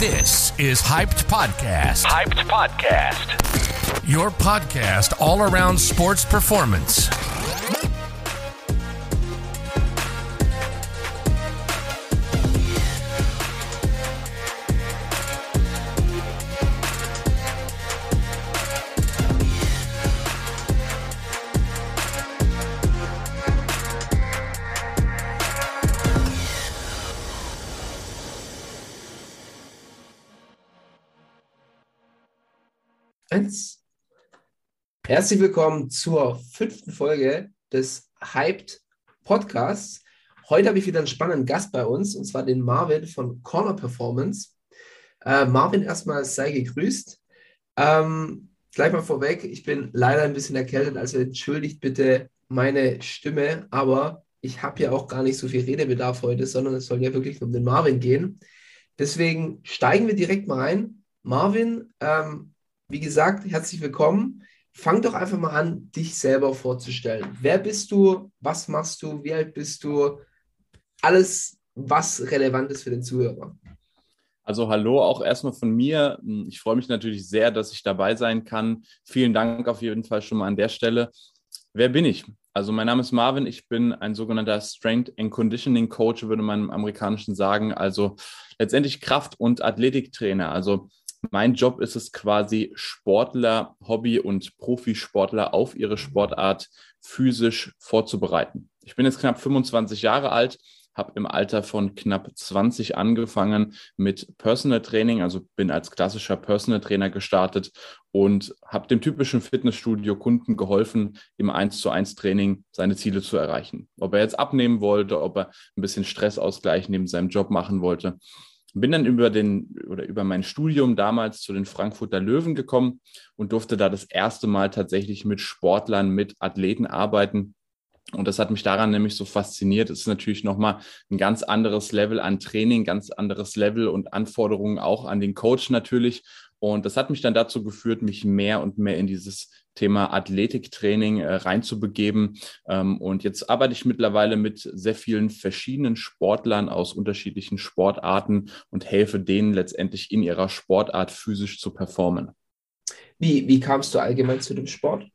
This is Hyped Podcast. Hyped Podcast. Your podcast all around sports performance. Herzlich willkommen zur fünften Folge des Hyped Podcasts. Heute habe ich wieder einen spannenden Gast bei uns, und zwar den Marvin von Corner Performance. Äh, Marvin, erstmal sei gegrüßt. Ähm, gleich mal vorweg, ich bin leider ein bisschen erkältet, also entschuldigt bitte meine Stimme, aber ich habe ja auch gar nicht so viel Redebedarf heute, sondern es soll ja wirklich um den Marvin gehen. Deswegen steigen wir direkt mal ein. Marvin, ähm, wie gesagt, herzlich willkommen. Fang doch einfach mal an, dich selber vorzustellen. Wer bist du? Was machst du? Wie alt bist du? Alles, was relevant ist für den Zuhörer. Also hallo auch erstmal von mir. Ich freue mich natürlich sehr, dass ich dabei sein kann. Vielen Dank auf jeden Fall schon mal an der Stelle. Wer bin ich? Also mein Name ist Marvin. Ich bin ein sogenannter Strength and Conditioning Coach, würde man im Amerikanischen sagen. Also letztendlich Kraft- und Athletiktrainer. Also mein Job ist es quasi, Sportler, Hobby- und Profisportler auf ihre Sportart physisch vorzubereiten. Ich bin jetzt knapp 25 Jahre alt, habe im Alter von knapp 20 angefangen mit Personal Training, also bin als klassischer Personal Trainer gestartet und habe dem typischen Fitnessstudio Kunden geholfen, im 1 zu 1 Training seine Ziele zu erreichen. Ob er jetzt abnehmen wollte, ob er ein bisschen Stressausgleich neben seinem Job machen wollte bin dann über den oder über mein Studium damals zu den Frankfurter Löwen gekommen und durfte da das erste Mal tatsächlich mit Sportlern, mit Athleten arbeiten. Und das hat mich daran nämlich so fasziniert. Es ist natürlich nochmal ein ganz anderes Level an Training, ganz anderes Level und Anforderungen auch an den Coach natürlich. Und das hat mich dann dazu geführt, mich mehr und mehr in dieses Thema Athletiktraining äh, reinzubegeben. Ähm, und jetzt arbeite ich mittlerweile mit sehr vielen verschiedenen Sportlern aus unterschiedlichen Sportarten und helfe denen letztendlich in ihrer Sportart physisch zu performen. Wie, wie kamst du allgemein zu dem Sport?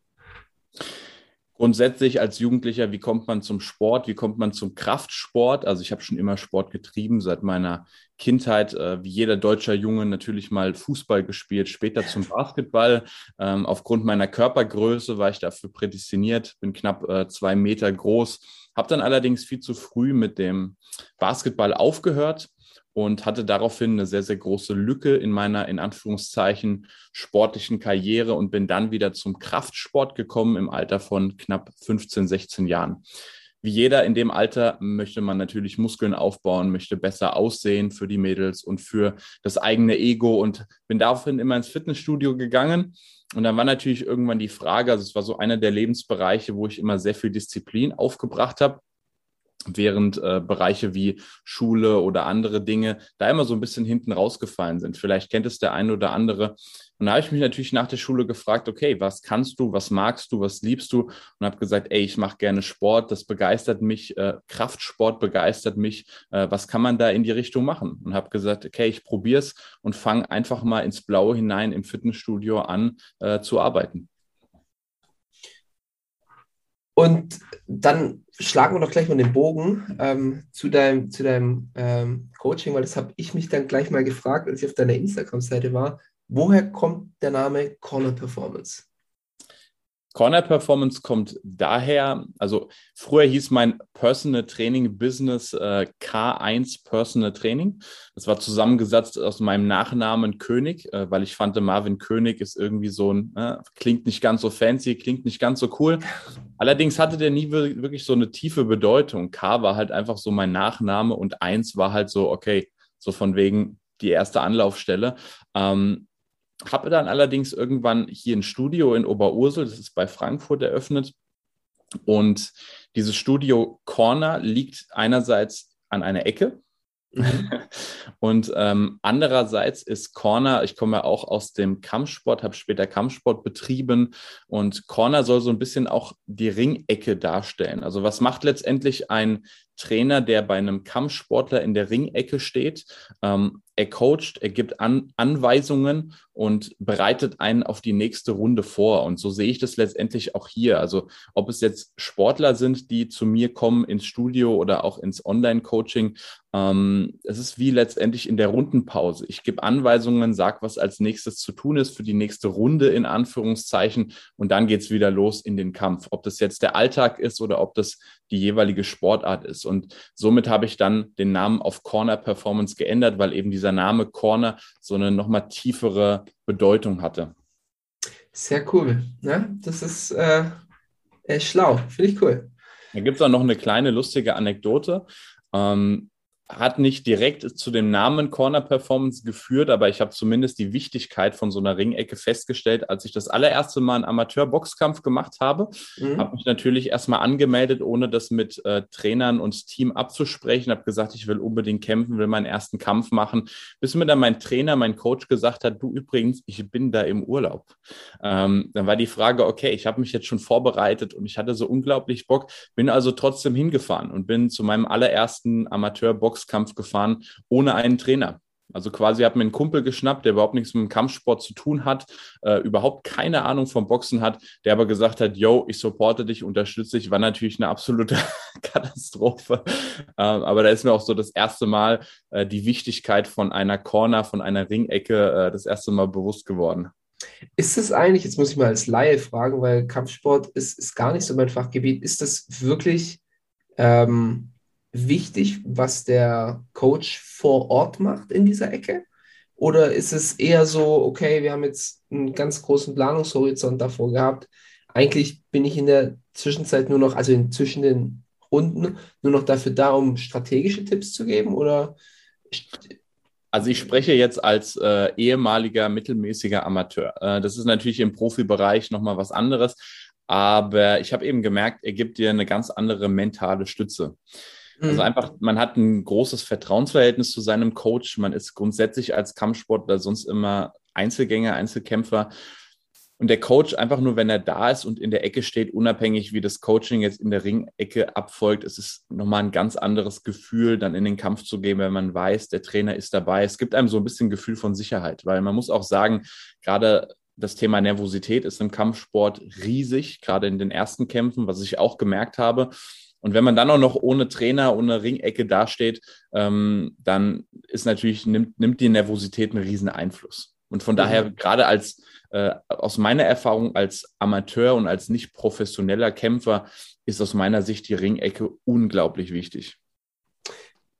Grundsätzlich als Jugendlicher, wie kommt man zum Sport, wie kommt man zum Kraftsport? Also ich habe schon immer Sport getrieben seit meiner Kindheit, äh, wie jeder deutscher Junge natürlich mal Fußball gespielt, später zum Basketball. Ähm, aufgrund meiner Körpergröße war ich dafür prädestiniert, bin knapp äh, zwei Meter groß, habe dann allerdings viel zu früh mit dem Basketball aufgehört und hatte daraufhin eine sehr, sehr große Lücke in meiner, in Anführungszeichen, sportlichen Karriere und bin dann wieder zum Kraftsport gekommen im Alter von knapp 15, 16 Jahren. Wie jeder in dem Alter möchte man natürlich Muskeln aufbauen, möchte besser aussehen für die Mädels und für das eigene Ego und bin daraufhin immer ins Fitnessstudio gegangen. Und dann war natürlich irgendwann die Frage, also es war so einer der Lebensbereiche, wo ich immer sehr viel Disziplin aufgebracht habe während äh, Bereiche wie Schule oder andere Dinge da immer so ein bisschen hinten rausgefallen sind. Vielleicht kennt es der eine oder andere. Und da habe ich mich natürlich nach der Schule gefragt, okay, was kannst du, was magst du, was liebst du? Und habe gesagt, ey, ich mache gerne Sport, das begeistert mich, äh, Kraftsport begeistert mich, äh, was kann man da in die Richtung machen? Und habe gesagt, okay, ich probiere es und fange einfach mal ins Blaue hinein im Fitnessstudio an äh, zu arbeiten. Und dann schlagen wir doch gleich mal den Bogen ähm, zu deinem, zu deinem ähm, Coaching, weil das habe ich mich dann gleich mal gefragt, als ich auf deiner Instagram-Seite war. Woher kommt der Name Corner Performance? Corner Performance kommt daher, also früher hieß mein Personal Training Business äh, K1 Personal Training. Das war zusammengesetzt aus meinem Nachnamen König, äh, weil ich fand, Marvin König ist irgendwie so ein, äh, klingt nicht ganz so fancy, klingt nicht ganz so cool. Allerdings hatte der nie wirklich so eine tiefe Bedeutung. K war halt einfach so mein Nachname und 1 war halt so, okay, so von wegen die erste Anlaufstelle. Ähm, habe dann allerdings irgendwann hier ein Studio in Oberursel, das ist bei Frankfurt eröffnet. Und dieses Studio Corner liegt einerseits an einer Ecke Mhm. Und ähm, andererseits ist Corner, ich komme ja auch aus dem Kampfsport, habe später Kampfsport betrieben und Corner soll so ein bisschen auch die Ringecke darstellen. Also was macht letztendlich ein Trainer, der bei einem Kampfsportler in der Ringecke steht. Ähm, er coacht, er gibt An Anweisungen und bereitet einen auf die nächste Runde vor. Und so sehe ich das letztendlich auch hier. Also ob es jetzt Sportler sind, die zu mir kommen ins Studio oder auch ins Online-Coaching, ähm, es ist wie letztendlich in der Rundenpause. Ich gebe Anweisungen, sage, was als nächstes zu tun ist für die nächste Runde in Anführungszeichen und dann geht's wieder los in den Kampf. Ob das jetzt der Alltag ist oder ob das die jeweilige Sportart ist. Und somit habe ich dann den Namen auf Corner Performance geändert, weil eben dieser Name Corner so eine nochmal tiefere Bedeutung hatte. Sehr cool. Ja, das ist äh, schlau. Finde ich cool. Da gibt es auch noch eine kleine lustige Anekdote. Ähm, hat nicht direkt zu dem Namen Corner Performance geführt, aber ich habe zumindest die Wichtigkeit von so einer Ringecke festgestellt, als ich das allererste Mal einen Amateur-Boxkampf gemacht habe. Mhm. Habe mich natürlich erstmal angemeldet, ohne das mit äh, Trainern und Team abzusprechen. Habe gesagt, ich will unbedingt kämpfen, will meinen ersten Kampf machen. Bis mir dann mein Trainer, mein Coach gesagt hat, du übrigens, ich bin da im Urlaub. Ähm, dann war die Frage, okay, ich habe mich jetzt schon vorbereitet und ich hatte so unglaublich Bock, bin also trotzdem hingefahren und bin zu meinem allerersten Amateur-Boxkampf Boxkampf gefahren ohne einen Trainer. Also quasi hat mir einen Kumpel geschnappt, der überhaupt nichts mit dem Kampfsport zu tun hat, äh, überhaupt keine Ahnung vom Boxen hat, der aber gesagt hat, yo, ich supporte dich, unterstütze dich, war natürlich eine absolute Katastrophe. Ähm, aber da ist mir auch so das erste Mal äh, die Wichtigkeit von einer Corner, von einer Ringecke äh, das erste Mal bewusst geworden. Ist das eigentlich, jetzt muss ich mal als Laie fragen, weil Kampfsport ist, ist gar nicht so mein Fachgebiet, ist das wirklich ähm, wichtig, was der Coach vor Ort macht in dieser Ecke? Oder ist es eher so, okay, wir haben jetzt einen ganz großen Planungshorizont davor gehabt. Eigentlich bin ich in der Zwischenzeit nur noch, also in zwischen den Runden, nur noch dafür da, um strategische Tipps zu geben? Oder also ich spreche jetzt als äh, ehemaliger mittelmäßiger Amateur. Äh, das ist natürlich im Profibereich nochmal was anderes, aber ich habe eben gemerkt, er gibt dir eine ganz andere mentale Stütze. Also mhm. einfach, man hat ein großes Vertrauensverhältnis zu seinem Coach. Man ist grundsätzlich als Kampfsportler sonst immer Einzelgänger, Einzelkämpfer. Und der Coach einfach nur, wenn er da ist und in der Ecke steht, unabhängig wie das Coaching jetzt in der Ringecke abfolgt, ist es nochmal ein ganz anderes Gefühl, dann in den Kampf zu gehen, wenn man weiß, der Trainer ist dabei. Es gibt einem so ein bisschen Gefühl von Sicherheit, weil man muss auch sagen, gerade das Thema Nervosität ist im Kampfsport riesig, gerade in den ersten Kämpfen, was ich auch gemerkt habe. Und wenn man dann auch noch ohne Trainer, ohne Ringecke dasteht, ähm, dann ist natürlich, nimmt, nimmt die Nervosität einen riesen Einfluss. Und von mhm. daher, gerade als äh, aus meiner Erfahrung als Amateur und als nicht professioneller Kämpfer, ist aus meiner Sicht die Ringecke unglaublich wichtig.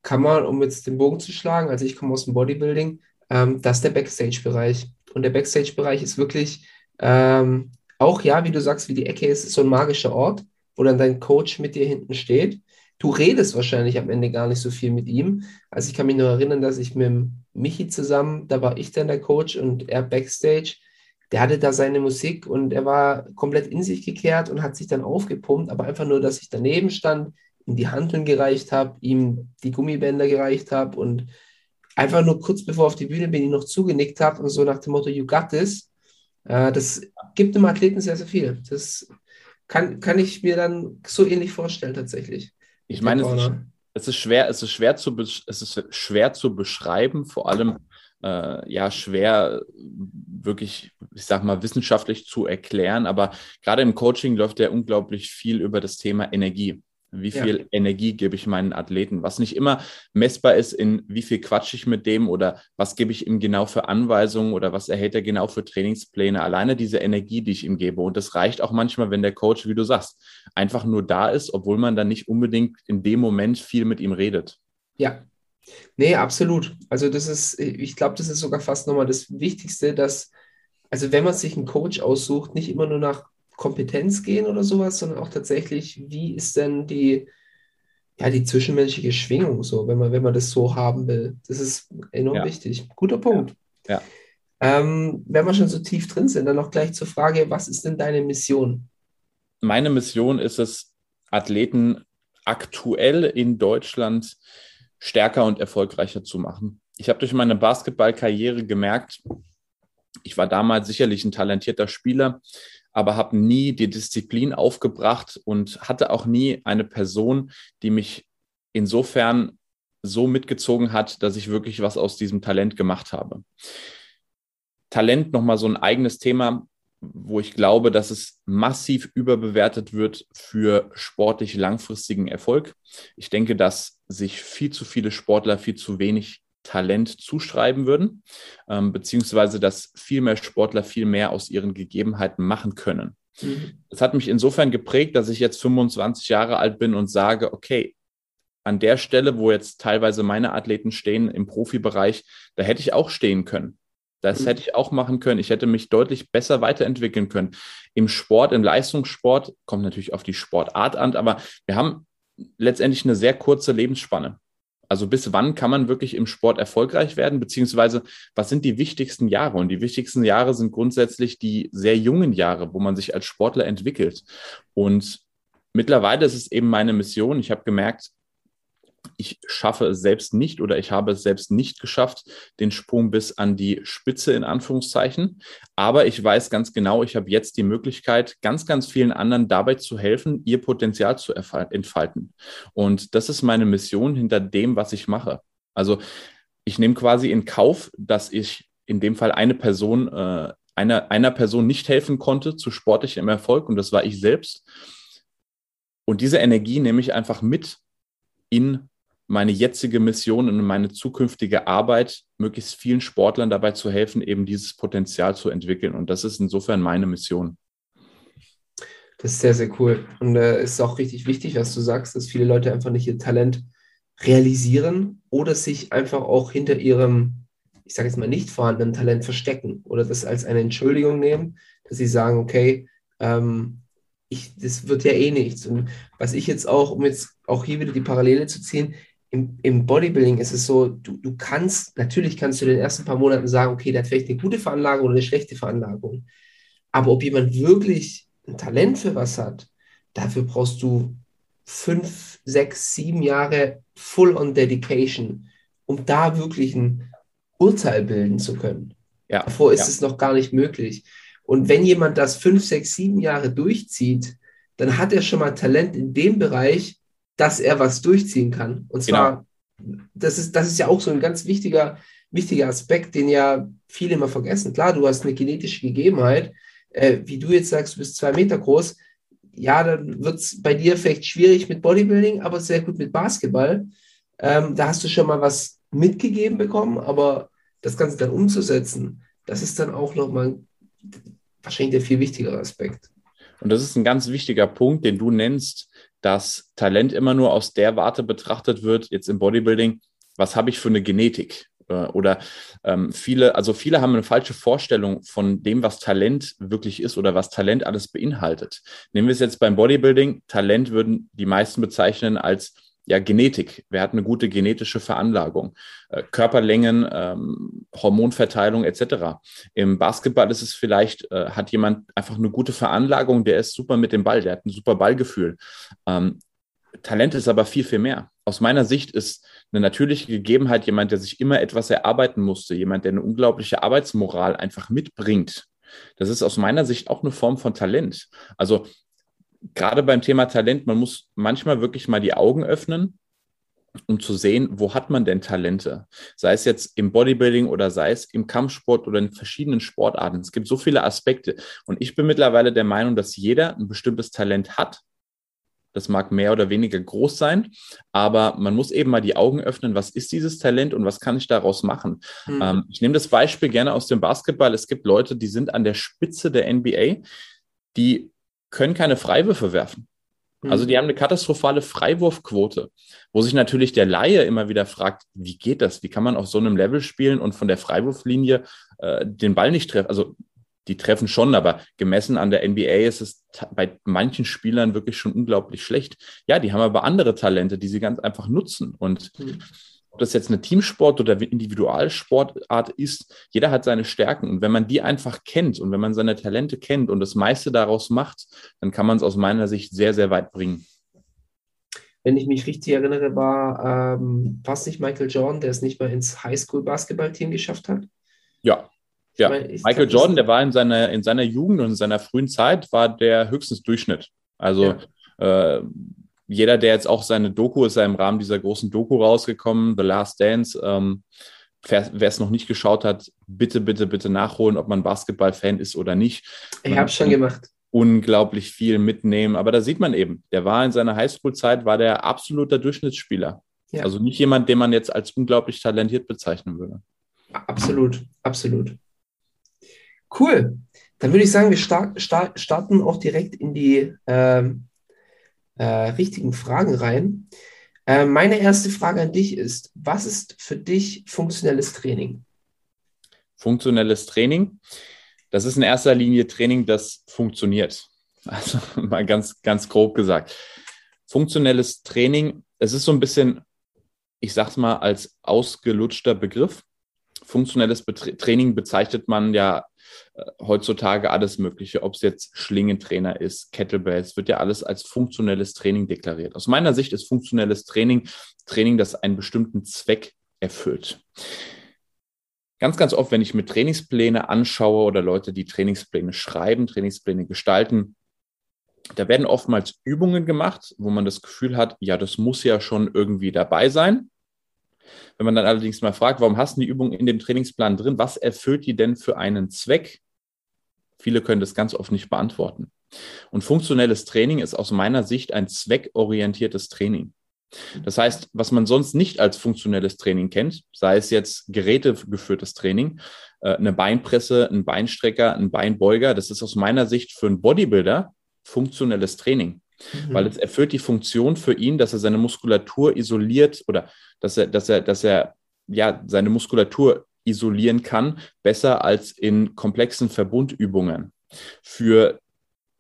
Kann man, um jetzt den Bogen zu schlagen, also ich komme aus dem Bodybuilding, ähm, das ist der Backstage-Bereich. Und der Backstage-Bereich ist wirklich ähm, auch, ja, wie du sagst, wie die Ecke ist, so ein magischer Ort wo dann dein Coach mit dir hinten steht. Du redest wahrscheinlich am Ende gar nicht so viel mit ihm. Also ich kann mich nur erinnern, dass ich mit Michi zusammen, da war ich dann der Coach und er backstage, der hatte da seine Musik und er war komplett in sich gekehrt und hat sich dann aufgepumpt, aber einfach nur, dass ich daneben stand, ihm die Handeln gereicht habe, ihm die Gummibänder gereicht habe und einfach nur kurz bevor auf die Bühne bin, ich noch zugenickt habe und so nach dem Motto, you got this. Äh, das gibt dem Athleten sehr, sehr viel. Das kann, kann ich mir dann so ähnlich vorstellen tatsächlich. Ich meine, es ist, es ist, schwer, es ist schwer zu, es ist schwer zu beschreiben, vor allem äh, ja schwer wirklich, ich sag mal, wissenschaftlich zu erklären. Aber gerade im Coaching läuft ja unglaublich viel über das Thema Energie. Wie viel ja. Energie gebe ich meinen Athleten? Was nicht immer messbar ist, in wie viel quatsche ich mit dem oder was gebe ich ihm genau für Anweisungen oder was erhält er genau für Trainingspläne. Alleine diese Energie, die ich ihm gebe. Und das reicht auch manchmal, wenn der Coach, wie du sagst, einfach nur da ist, obwohl man dann nicht unbedingt in dem Moment viel mit ihm redet. Ja. Nee, absolut. Also das ist, ich glaube, das ist sogar fast nochmal das Wichtigste, dass, also wenn man sich einen Coach aussucht, nicht immer nur nach Kompetenz gehen oder sowas, sondern auch tatsächlich, wie ist denn die, ja, die zwischenmenschliche Schwingung so, wenn man, wenn man das so haben will. Das ist enorm ja. wichtig. Guter Punkt. Ja. Ähm, wenn wir schon so tief drin sind, dann noch gleich zur Frage, was ist denn deine Mission? Meine Mission ist es, Athleten aktuell in Deutschland stärker und erfolgreicher zu machen. Ich habe durch meine Basketballkarriere gemerkt, ich war damals sicherlich ein talentierter Spieler, aber habe nie die Disziplin aufgebracht und hatte auch nie eine Person, die mich insofern so mitgezogen hat, dass ich wirklich was aus diesem Talent gemacht habe. Talent nochmal so ein eigenes Thema, wo ich glaube, dass es massiv überbewertet wird für sportlich langfristigen Erfolg. Ich denke, dass sich viel zu viele Sportler viel zu wenig Talent zuschreiben würden, ähm, beziehungsweise dass viel mehr Sportler viel mehr aus ihren Gegebenheiten machen können. Mhm. Das hat mich insofern geprägt, dass ich jetzt 25 Jahre alt bin und sage, okay, an der Stelle, wo jetzt teilweise meine Athleten stehen im Profibereich, da hätte ich auch stehen können. Das mhm. hätte ich auch machen können. Ich hätte mich deutlich besser weiterentwickeln können. Im Sport, im Leistungssport, kommt natürlich auf die Sportart an, aber wir haben letztendlich eine sehr kurze Lebensspanne. Also bis wann kann man wirklich im Sport erfolgreich werden, beziehungsweise was sind die wichtigsten Jahre? Und die wichtigsten Jahre sind grundsätzlich die sehr jungen Jahre, wo man sich als Sportler entwickelt. Und mittlerweile ist es eben meine Mission. Ich habe gemerkt, ich schaffe es selbst nicht oder ich habe es selbst nicht geschafft, den Sprung bis an die Spitze in Anführungszeichen. Aber ich weiß ganz genau, ich habe jetzt die Möglichkeit, ganz, ganz vielen anderen dabei zu helfen, ihr Potenzial zu entfalten. Und das ist meine Mission hinter dem, was ich mache. Also ich nehme quasi in Kauf, dass ich in dem Fall eine Person, äh, einer, einer Person nicht helfen konnte zu sportlichem Erfolg und das war ich selbst. Und diese Energie nehme ich einfach mit in meine jetzige Mission und meine zukünftige Arbeit, möglichst vielen Sportlern dabei zu helfen, eben dieses Potenzial zu entwickeln. Und das ist insofern meine Mission. Das ist sehr, sehr cool. Und es äh, ist auch richtig wichtig, was du sagst, dass viele Leute einfach nicht ihr Talent realisieren oder sich einfach auch hinter ihrem, ich sage jetzt mal, nicht vorhandenen Talent verstecken oder das als eine Entschuldigung nehmen, dass sie sagen, okay, ähm, ich, das wird ja eh nichts. Und was ich jetzt auch, um jetzt auch hier wieder die Parallele zu ziehen, im, im Bodybuilding ist es so, du, du kannst, natürlich kannst du in den ersten paar Monaten sagen, okay, der hat vielleicht eine gute Veranlagung oder eine schlechte Veranlagung. Aber ob jemand wirklich ein Talent für was hat, dafür brauchst du fünf, sechs, sieben Jahre Full-on Dedication, um da wirklich ein Urteil bilden zu können. Ja, Davor ist ja. es noch gar nicht möglich. Und wenn jemand das fünf, sechs, sieben Jahre durchzieht, dann hat er schon mal Talent in dem Bereich, dass er was durchziehen kann. Und zwar, genau. das, ist, das ist ja auch so ein ganz wichtiger, wichtiger Aspekt, den ja viele immer vergessen. Klar, du hast eine genetische Gegebenheit. Äh, wie du jetzt sagst, du bist zwei Meter groß. Ja, dann wird es bei dir vielleicht schwierig mit Bodybuilding, aber sehr gut mit Basketball. Ähm, da hast du schon mal was mitgegeben bekommen, aber das Ganze dann umzusetzen, das ist dann auch nochmal wahrscheinlich der viel wichtigere Aspekt. Und das ist ein ganz wichtiger Punkt, den du nennst, dass Talent immer nur aus der Warte betrachtet wird, jetzt im Bodybuilding, was habe ich für eine Genetik? Äh, oder ähm, viele, also viele haben eine falsche Vorstellung von dem, was Talent wirklich ist oder was Talent alles beinhaltet. Nehmen wir es jetzt beim Bodybuilding. Talent würden die meisten bezeichnen als ja, Genetik. Wer hat eine gute genetische Veranlagung? Äh, Körperlängen, ähm, Hormonverteilung etc. Im Basketball ist es vielleicht, äh, hat jemand einfach eine gute Veranlagung, der ist super mit dem Ball, der hat ein super Ballgefühl. Ähm, Talent ist aber viel, viel mehr. Aus meiner Sicht ist eine natürliche Gegebenheit jemand, der sich immer etwas erarbeiten musste, jemand, der eine unglaubliche Arbeitsmoral einfach mitbringt. Das ist aus meiner Sicht auch eine Form von Talent. Also gerade beim Thema Talent, man muss manchmal wirklich mal die Augen öffnen, um zu sehen, wo hat man denn Talente? Sei es jetzt im Bodybuilding oder sei es im Kampfsport oder in verschiedenen Sportarten. Es gibt so viele Aspekte. Und ich bin mittlerweile der Meinung, dass jeder ein bestimmtes Talent hat. Das mag mehr oder weniger groß sein, aber man muss eben mal die Augen öffnen, was ist dieses Talent und was kann ich daraus machen. Mhm. Ähm, ich nehme das Beispiel gerne aus dem Basketball. Es gibt Leute, die sind an der Spitze der NBA, die können keine Freiwürfe werfen. Also mhm. die haben eine katastrophale Freiwurfquote, wo sich natürlich der Laie immer wieder fragt, wie geht das? Wie kann man auf so einem Level spielen und von der Freiwurflinie äh, den Ball nicht treffen? Also die treffen schon, aber gemessen an der NBA ist es bei manchen Spielern wirklich schon unglaublich schlecht. Ja, die haben aber andere Talente, die sie ganz einfach nutzen. Und mhm ob das jetzt eine Teamsport oder Individualsportart ist, jeder hat seine Stärken. Und wenn man die einfach kennt und wenn man seine Talente kennt und das meiste daraus macht, dann kann man es aus meiner Sicht sehr, sehr weit bringen. Wenn ich mich richtig erinnere, war ähm, fast nicht Michael Jordan, der es nicht mal ins Highschool-Basketballteam geschafft hat. Ja, ja, meine, Michael Jordan, der war in seiner, in seiner Jugend und in seiner frühen Zeit, war der höchstens Durchschnitt. Also ja. äh, jeder, der jetzt auch seine Doku ist ja im Rahmen dieser großen Doku rausgekommen, The Last Dance. Ähm, wer es noch nicht geschaut hat, bitte, bitte, bitte nachholen, ob man Basketball-Fan ist oder nicht. Ich habe schon gemacht. Unglaublich viel mitnehmen. Aber da sieht man eben, der war in seiner Highschool-Zeit, war der absoluter Durchschnittsspieler. Ja. Also nicht jemand, den man jetzt als unglaublich talentiert bezeichnen würde. Absolut, absolut. Cool. Dann würde ich sagen, wir start, start, starten auch direkt in die ähm, äh, richtigen Fragen rein. Äh, meine erste Frage an dich ist, was ist für dich funktionelles Training? Funktionelles Training, das ist in erster Linie Training, das funktioniert. Also mal ganz, ganz grob gesagt. Funktionelles Training, es ist so ein bisschen, ich sag's mal, als ausgelutschter Begriff. Funktionelles Betra Training bezeichnet man ja heutzutage alles Mögliche, ob es jetzt Schlingentrainer ist, Kettlebells, wird ja alles als funktionelles Training deklariert. Aus meiner Sicht ist funktionelles Training Training, das einen bestimmten Zweck erfüllt. Ganz, ganz oft, wenn ich mir Trainingspläne anschaue oder Leute, die Trainingspläne schreiben, Trainingspläne gestalten, da werden oftmals Übungen gemacht, wo man das Gefühl hat, ja, das muss ja schon irgendwie dabei sein. Wenn man dann allerdings mal fragt, warum hast du die Übung in dem Trainingsplan drin? Was erfüllt die denn für einen Zweck? Viele können das ganz oft nicht beantworten. Und funktionelles Training ist aus meiner Sicht ein zweckorientiertes Training. Das heißt, was man sonst nicht als funktionelles Training kennt, sei es jetzt gerätegeführtes Training, äh, eine Beinpresse, ein Beinstrecker, ein Beinbeuger, das ist aus meiner Sicht für einen Bodybuilder funktionelles Training. Mhm. Weil es erfüllt die Funktion für ihn, dass er seine Muskulatur isoliert oder dass er, dass er, dass er ja seine Muskulatur isolieren kann, besser als in komplexen Verbundübungen. Für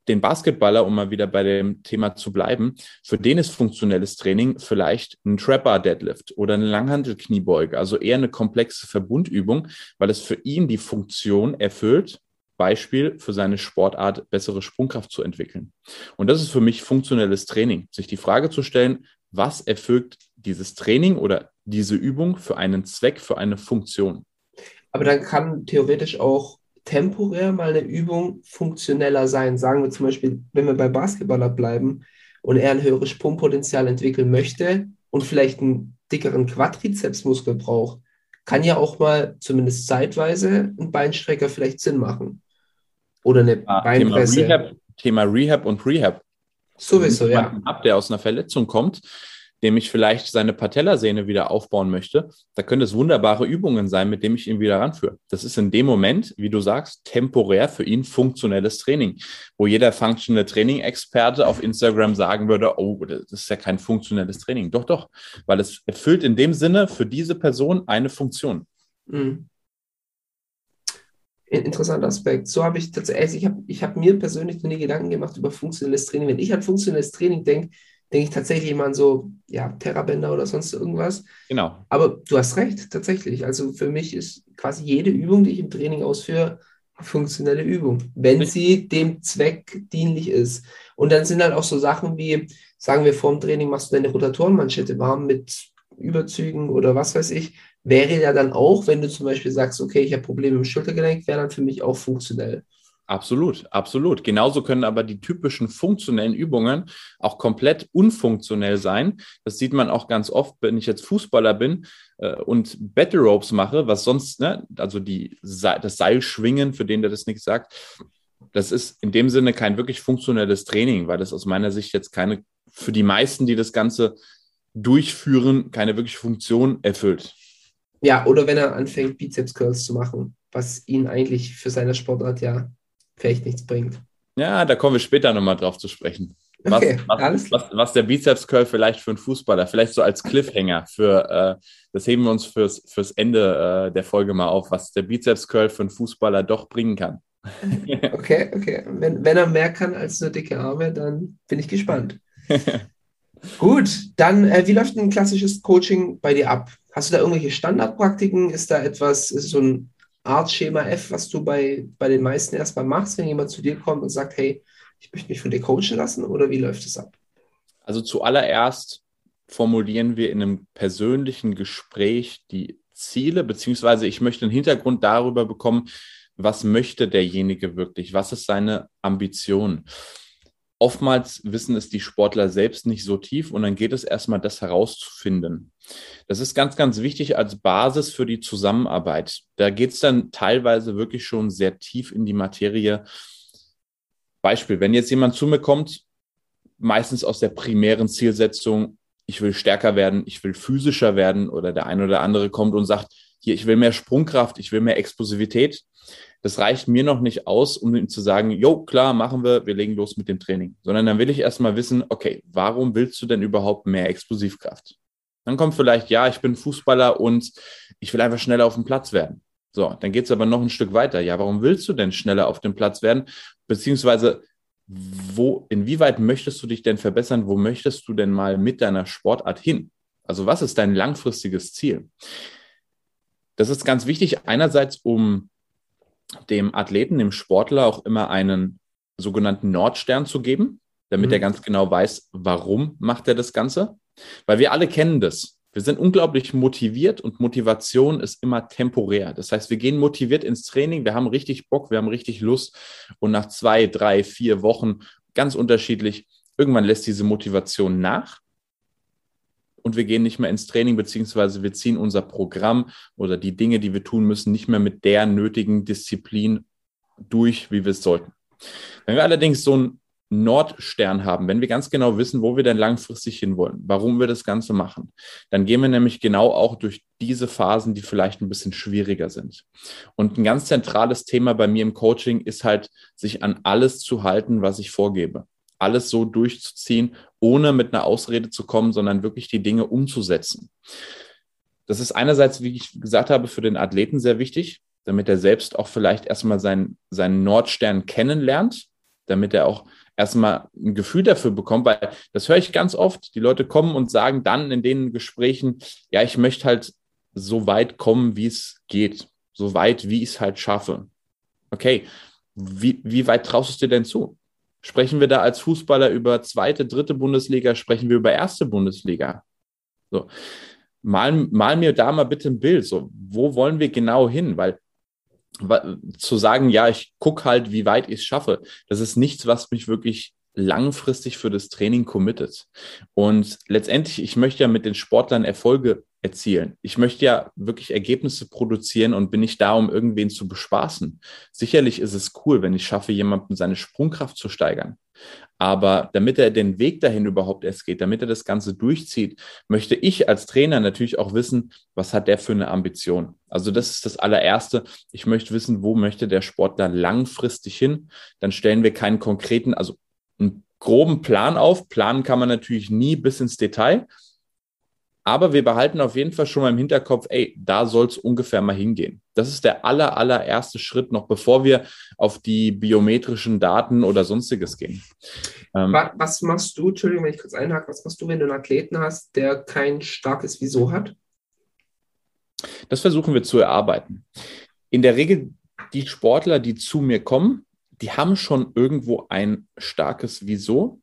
den Basketballer, um mal wieder bei dem Thema zu bleiben, für den ist funktionelles Training vielleicht ein Trapper Deadlift oder eine Langhantelkniebeuge, also eher eine komplexe Verbundübung, weil es für ihn die Funktion erfüllt, Beispiel für seine Sportart bessere Sprungkraft zu entwickeln. Und das ist für mich funktionelles Training, sich die Frage zu stellen, was erfüllt dieses Training oder diese Übung für einen Zweck, für eine Funktion. Aber dann kann theoretisch auch temporär mal eine Übung funktioneller sein. Sagen wir zum Beispiel, wenn wir bei Basketballer bleiben und er ein höheres Sprungpotenzial entwickeln möchte und vielleicht einen dickeren Quadrizepsmuskel braucht, kann ja auch mal zumindest zeitweise ein Beinstrecker vielleicht Sinn machen. Oder eine ah, Beinpresse. Thema Rehab, Thema Rehab und Rehab. Sowieso, ja. Ab, der aus einer Verletzung kommt, dem ich vielleicht seine Patellasehne wieder aufbauen möchte, da können es wunderbare Übungen sein, mit denen ich ihn wieder ranführe. Das ist in dem Moment, wie du sagst, temporär für ihn funktionelles Training, wo jeder Functional Training Experte auf Instagram sagen würde, oh, das ist ja kein funktionelles Training. Doch, doch, weil es erfüllt in dem Sinne für diese Person eine Funktion. Mhm interessanter Aspekt. So habe ich tatsächlich, ich habe ich hab mir persönlich noch nie Gedanken gemacht über funktionelles Training. Wenn ich an funktionelles Training denke, denke ich tatsächlich immer an so, ja, Terrabänder oder sonst irgendwas. Genau. Aber du hast recht, tatsächlich. Also für mich ist quasi jede Übung, die ich im Training ausführe, eine funktionelle Übung, wenn ich sie dem Zweck dienlich ist. Und dann sind halt auch so Sachen wie, sagen wir, vor dem Training machst du deine Rotatorenmanschette warm mit Überzügen oder was weiß ich, wäre ja dann auch, wenn du zum Beispiel sagst, okay, ich habe Probleme im Schultergelenk, wäre dann für mich auch funktionell. Absolut, absolut. Genauso können aber die typischen funktionellen Übungen auch komplett unfunktionell sein. Das sieht man auch ganz oft, wenn ich jetzt Fußballer bin äh, und Battle Ropes mache, was sonst, ne, also die, das Seilschwingen, für den der das nicht sagt, das ist in dem Sinne kein wirklich funktionelles Training, weil das aus meiner Sicht jetzt keine, für die meisten, die das Ganze durchführen, keine wirkliche Funktion erfüllt. Ja, oder wenn er anfängt, Bizeps Curls zu machen, was ihn eigentlich für seine Sportart ja vielleicht nichts bringt. Ja, da kommen wir später nochmal drauf zu sprechen. Was, okay, was, was, was, der Bizeps Curl vielleicht für einen Fußballer, vielleicht so als Cliffhanger für, äh, das heben wir uns fürs, fürs Ende äh, der Folge mal auf, was der Bizeps Curl für einen Fußballer doch bringen kann. okay, okay. Wenn, wenn er mehr kann als nur dicke Arme, dann bin ich gespannt. Gut, dann, äh, wie läuft ein klassisches Coaching bei dir ab? Hast du da irgendwelche Standardpraktiken? Ist da etwas, ist so ein Art Schema F, was du bei, bei den meisten erstmal machst, wenn jemand zu dir kommt und sagt, hey, ich möchte mich von dir coachen lassen oder wie läuft es ab? Also zuallererst formulieren wir in einem persönlichen Gespräch die Ziele, beziehungsweise ich möchte einen Hintergrund darüber bekommen, was möchte derjenige wirklich, was ist seine Ambition. Oftmals wissen es die Sportler selbst nicht so tief und dann geht es erstmal, das herauszufinden. Das ist ganz, ganz wichtig als Basis für die Zusammenarbeit. Da geht es dann teilweise wirklich schon sehr tief in die Materie. Beispiel, wenn jetzt jemand zu mir kommt, meistens aus der primären Zielsetzung, ich will stärker werden, ich will physischer werden oder der eine oder andere kommt und sagt, hier, ich will mehr Sprungkraft, ich will mehr Explosivität. Das reicht mir noch nicht aus, um ihm zu sagen, jo, klar, machen wir, wir legen los mit dem Training. Sondern dann will ich erstmal wissen, okay, warum willst du denn überhaupt mehr Explosivkraft? Dann kommt vielleicht, ja, ich bin Fußballer und ich will einfach schneller auf dem Platz werden. So, dann geht es aber noch ein Stück weiter. Ja, warum willst du denn schneller auf dem Platz werden? Beziehungsweise, wo, inwieweit möchtest du dich denn verbessern? Wo möchtest du denn mal mit deiner Sportart hin? Also, was ist dein langfristiges Ziel? Das ist ganz wichtig, einerseits, um dem Athleten, dem Sportler auch immer einen sogenannten Nordstern zu geben, damit mhm. er ganz genau weiß, warum macht er das Ganze. Weil wir alle kennen das. Wir sind unglaublich motiviert und Motivation ist immer temporär. Das heißt, wir gehen motiviert ins Training, wir haben richtig Bock, wir haben richtig Lust und nach zwei, drei, vier Wochen, ganz unterschiedlich, irgendwann lässt diese Motivation nach und wir gehen nicht mehr ins Training, beziehungsweise wir ziehen unser Programm oder die Dinge, die wir tun müssen, nicht mehr mit der nötigen Disziplin durch, wie wir es sollten. Wenn wir allerdings so einen Nordstern haben, wenn wir ganz genau wissen, wo wir denn langfristig hinwollen, warum wir das Ganze machen, dann gehen wir nämlich genau auch durch diese Phasen, die vielleicht ein bisschen schwieriger sind. Und ein ganz zentrales Thema bei mir im Coaching ist halt, sich an alles zu halten, was ich vorgebe alles so durchzuziehen, ohne mit einer Ausrede zu kommen, sondern wirklich die Dinge umzusetzen. Das ist einerseits, wie ich gesagt habe, für den Athleten sehr wichtig, damit er selbst auch vielleicht erstmal seinen, seinen Nordstern kennenlernt, damit er auch erstmal ein Gefühl dafür bekommt, weil das höre ich ganz oft. Die Leute kommen und sagen dann in den Gesprächen, ja, ich möchte halt so weit kommen, wie es geht, so weit, wie ich es halt schaffe. Okay, wie, wie weit traust du es dir denn zu? Sprechen wir da als Fußballer über zweite, dritte Bundesliga? Sprechen wir über erste Bundesliga? So. Mal, mal mir da mal bitte ein Bild. So, wo wollen wir genau hin? Weil, zu sagen, ja, ich gucke halt, wie weit ich es schaffe, das ist nichts, was mich wirklich langfristig für das Training committet. Und letztendlich, ich möchte ja mit den Sportlern Erfolge erzielen. Ich möchte ja wirklich Ergebnisse produzieren und bin nicht da, um irgendwen zu bespaßen. Sicherlich ist es cool, wenn ich schaffe, jemandem seine Sprungkraft zu steigern. Aber damit er den Weg dahin überhaupt erst geht, damit er das Ganze durchzieht, möchte ich als Trainer natürlich auch wissen, was hat der für eine Ambition. Also das ist das allererste. Ich möchte wissen, wo möchte der Sportler langfristig hin. Dann stellen wir keinen konkreten, also einen groben Plan auf. Planen kann man natürlich nie bis ins Detail. Aber wir behalten auf jeden Fall schon mal im Hinterkopf, ey, da soll es ungefähr mal hingehen. Das ist der aller, allererste Schritt, noch bevor wir auf die biometrischen Daten oder sonstiges gehen. Ähm, was machst du, Entschuldigung, wenn ich kurz einhake, was machst du, wenn du einen Athleten hast, der kein starkes Wieso hat? Das versuchen wir zu erarbeiten. In der Regel, die Sportler, die zu mir kommen, die haben schon irgendwo ein starkes Wieso.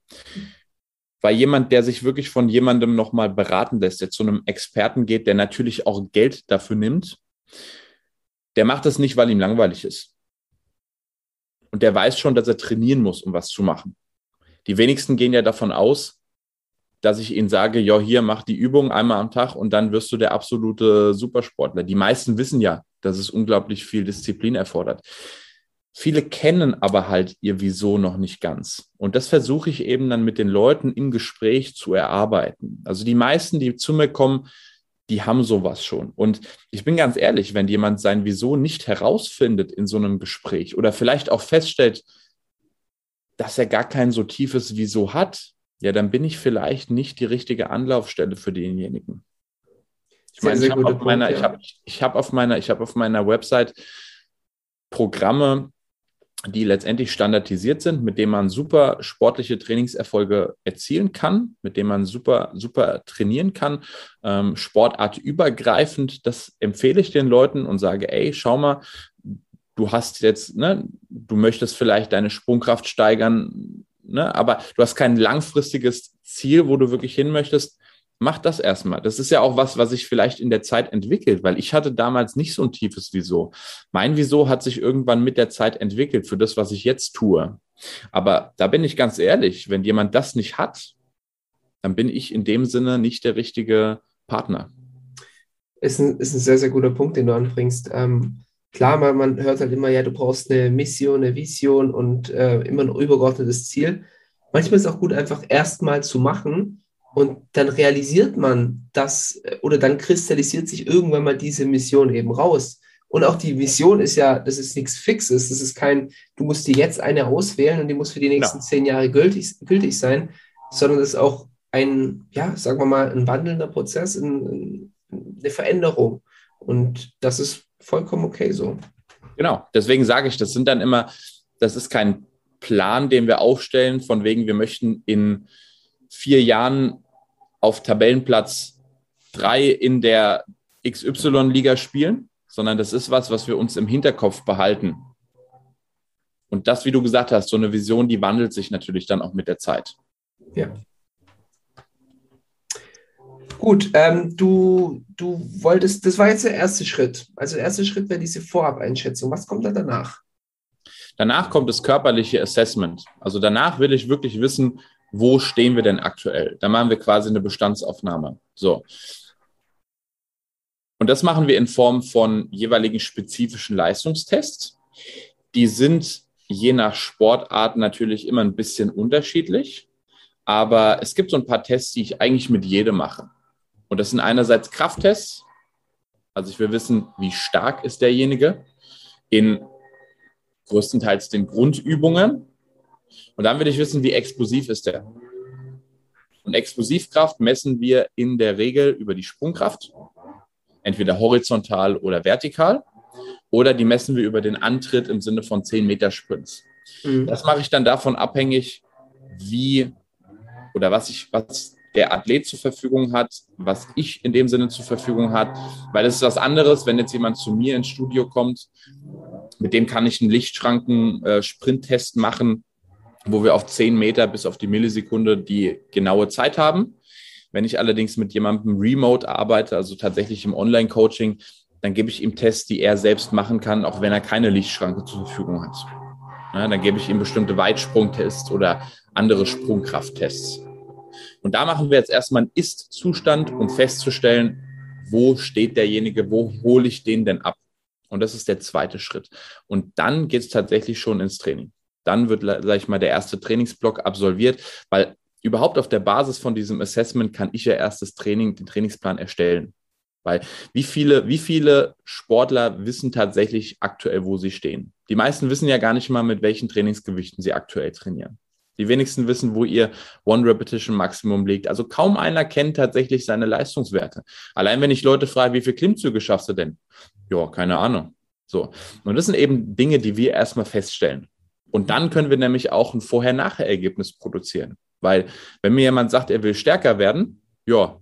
Weil jemand, der sich wirklich von jemandem nochmal beraten lässt, der zu einem Experten geht, der natürlich auch Geld dafür nimmt, der macht das nicht, weil ihm langweilig ist. Und der weiß schon, dass er trainieren muss, um was zu machen. Die wenigsten gehen ja davon aus, dass ich ihnen sage, ja, hier mach die Übung einmal am Tag und dann wirst du der absolute Supersportler. Die meisten wissen ja, dass es unglaublich viel Disziplin erfordert. Viele kennen aber halt ihr Wieso noch nicht ganz. Und das versuche ich eben dann mit den Leuten im Gespräch zu erarbeiten. Also die meisten, die zu mir kommen, die haben sowas schon. Und ich bin ganz ehrlich, wenn jemand sein Wieso nicht herausfindet in so einem Gespräch oder vielleicht auch feststellt, dass er gar kein so tiefes Wieso hat, ja, dann bin ich vielleicht nicht die richtige Anlaufstelle für denjenigen. Ich meine, ich habe auf, meiner, ja. hab, hab auf meiner, ich habe auf meiner Website Programme, die letztendlich standardisiert sind, mit denen man super sportliche Trainingserfolge erzielen kann, mit denen man super, super trainieren kann, ähm, sportartübergreifend. Das empfehle ich den Leuten und sage, ey, schau mal, du hast jetzt, ne, du möchtest vielleicht deine Sprungkraft steigern, ne, aber du hast kein langfristiges Ziel, wo du wirklich hin möchtest mach das erstmal. Das ist ja auch was, was sich vielleicht in der Zeit entwickelt, weil ich hatte damals nicht so ein tiefes Wieso. Mein Wieso hat sich irgendwann mit der Zeit entwickelt für das, was ich jetzt tue. Aber da bin ich ganz ehrlich, wenn jemand das nicht hat, dann bin ich in dem Sinne nicht der richtige Partner. Ist ein, ist ein sehr, sehr guter Punkt, den du anbringst. Ähm, klar, man, man hört halt immer, ja, du brauchst eine Mission, eine Vision und äh, immer ein übergeordnetes Ziel. Manchmal ist es auch gut, einfach erstmal zu machen und dann realisiert man das äh, oder dann kristallisiert sich irgendwann mal diese Mission eben raus. Und auch die Vision ist ja, das ist nichts Fixes. Das ist kein, du musst dir jetzt eine auswählen und die muss für die nächsten ja. zehn Jahre gültig, gültig sein, sondern das ist auch ein, ja, sagen wir mal, ein wandelnder Prozess, ein, eine Veränderung. Und das ist vollkommen okay so. Genau, deswegen sage ich, das sind dann immer, das ist kein Plan, den wir aufstellen, von wegen, wir möchten in vier Jahren auf Tabellenplatz drei in der XY-Liga spielen, sondern das ist was, was wir uns im Hinterkopf behalten. Und das, wie du gesagt hast, so eine Vision, die wandelt sich natürlich dann auch mit der Zeit. Ja. Gut, ähm, du, du wolltest, das war jetzt der erste Schritt. Also der erste Schritt wäre diese Vorab-Einschätzung. Was kommt da danach? Danach kommt das körperliche Assessment. Also danach will ich wirklich wissen, wo stehen wir denn aktuell? Da machen wir quasi eine Bestandsaufnahme. So. Und das machen wir in Form von jeweiligen spezifischen Leistungstests. Die sind je nach Sportart natürlich immer ein bisschen unterschiedlich. Aber es gibt so ein paar Tests, die ich eigentlich mit jedem mache. Und das sind einerseits Krafttests. Also ich will wissen, wie stark ist derjenige in größtenteils den Grundübungen. Und dann will ich wissen, wie explosiv ist der. Und Explosivkraft messen wir in der Regel über die Sprungkraft entweder horizontal oder vertikal. Oder die messen wir über den Antritt im Sinne von 10 Meter Sprints. Mhm. Das mache ich dann davon abhängig, wie oder was ich, was der Athlet zur Verfügung hat, was ich in dem Sinne zur Verfügung hat, weil es ist was anderes, wenn jetzt jemand zu mir ins Studio kommt, mit dem kann ich einen Lichtschranken-Sprinttest äh, machen, wo wir auf 10 Meter bis auf die Millisekunde die genaue Zeit haben. Wenn ich allerdings mit jemandem remote arbeite, also tatsächlich im Online-Coaching, dann gebe ich ihm Tests, die er selbst machen kann, auch wenn er keine Lichtschranke zur Verfügung hat. Ja, dann gebe ich ihm bestimmte Weitsprungtests oder andere Sprungkrafttests. Und da machen wir jetzt erstmal einen Ist-Zustand, um festzustellen, wo steht derjenige, wo hole ich den denn ab? Und das ist der zweite Schritt. Und dann geht es tatsächlich schon ins Training. Dann wird, sage ich mal, der erste Trainingsblock absolviert, weil überhaupt auf der Basis von diesem Assessment kann ich ja erst das Training, den Trainingsplan erstellen. Weil wie viele, wie viele Sportler wissen tatsächlich aktuell, wo sie stehen? Die meisten wissen ja gar nicht mal, mit welchen Trainingsgewichten sie aktuell trainieren. Die wenigsten wissen, wo ihr One-Repetition-Maximum liegt. Also kaum einer kennt tatsächlich seine Leistungswerte. Allein wenn ich Leute frage, wie viele Klimmzüge schaffst du denn? Ja, keine Ahnung. So. Und das sind eben Dinge, die wir erstmal feststellen. Und dann können wir nämlich auch ein Vorher-Nachher-Ergebnis produzieren. Weil wenn mir jemand sagt, er will stärker werden, ja,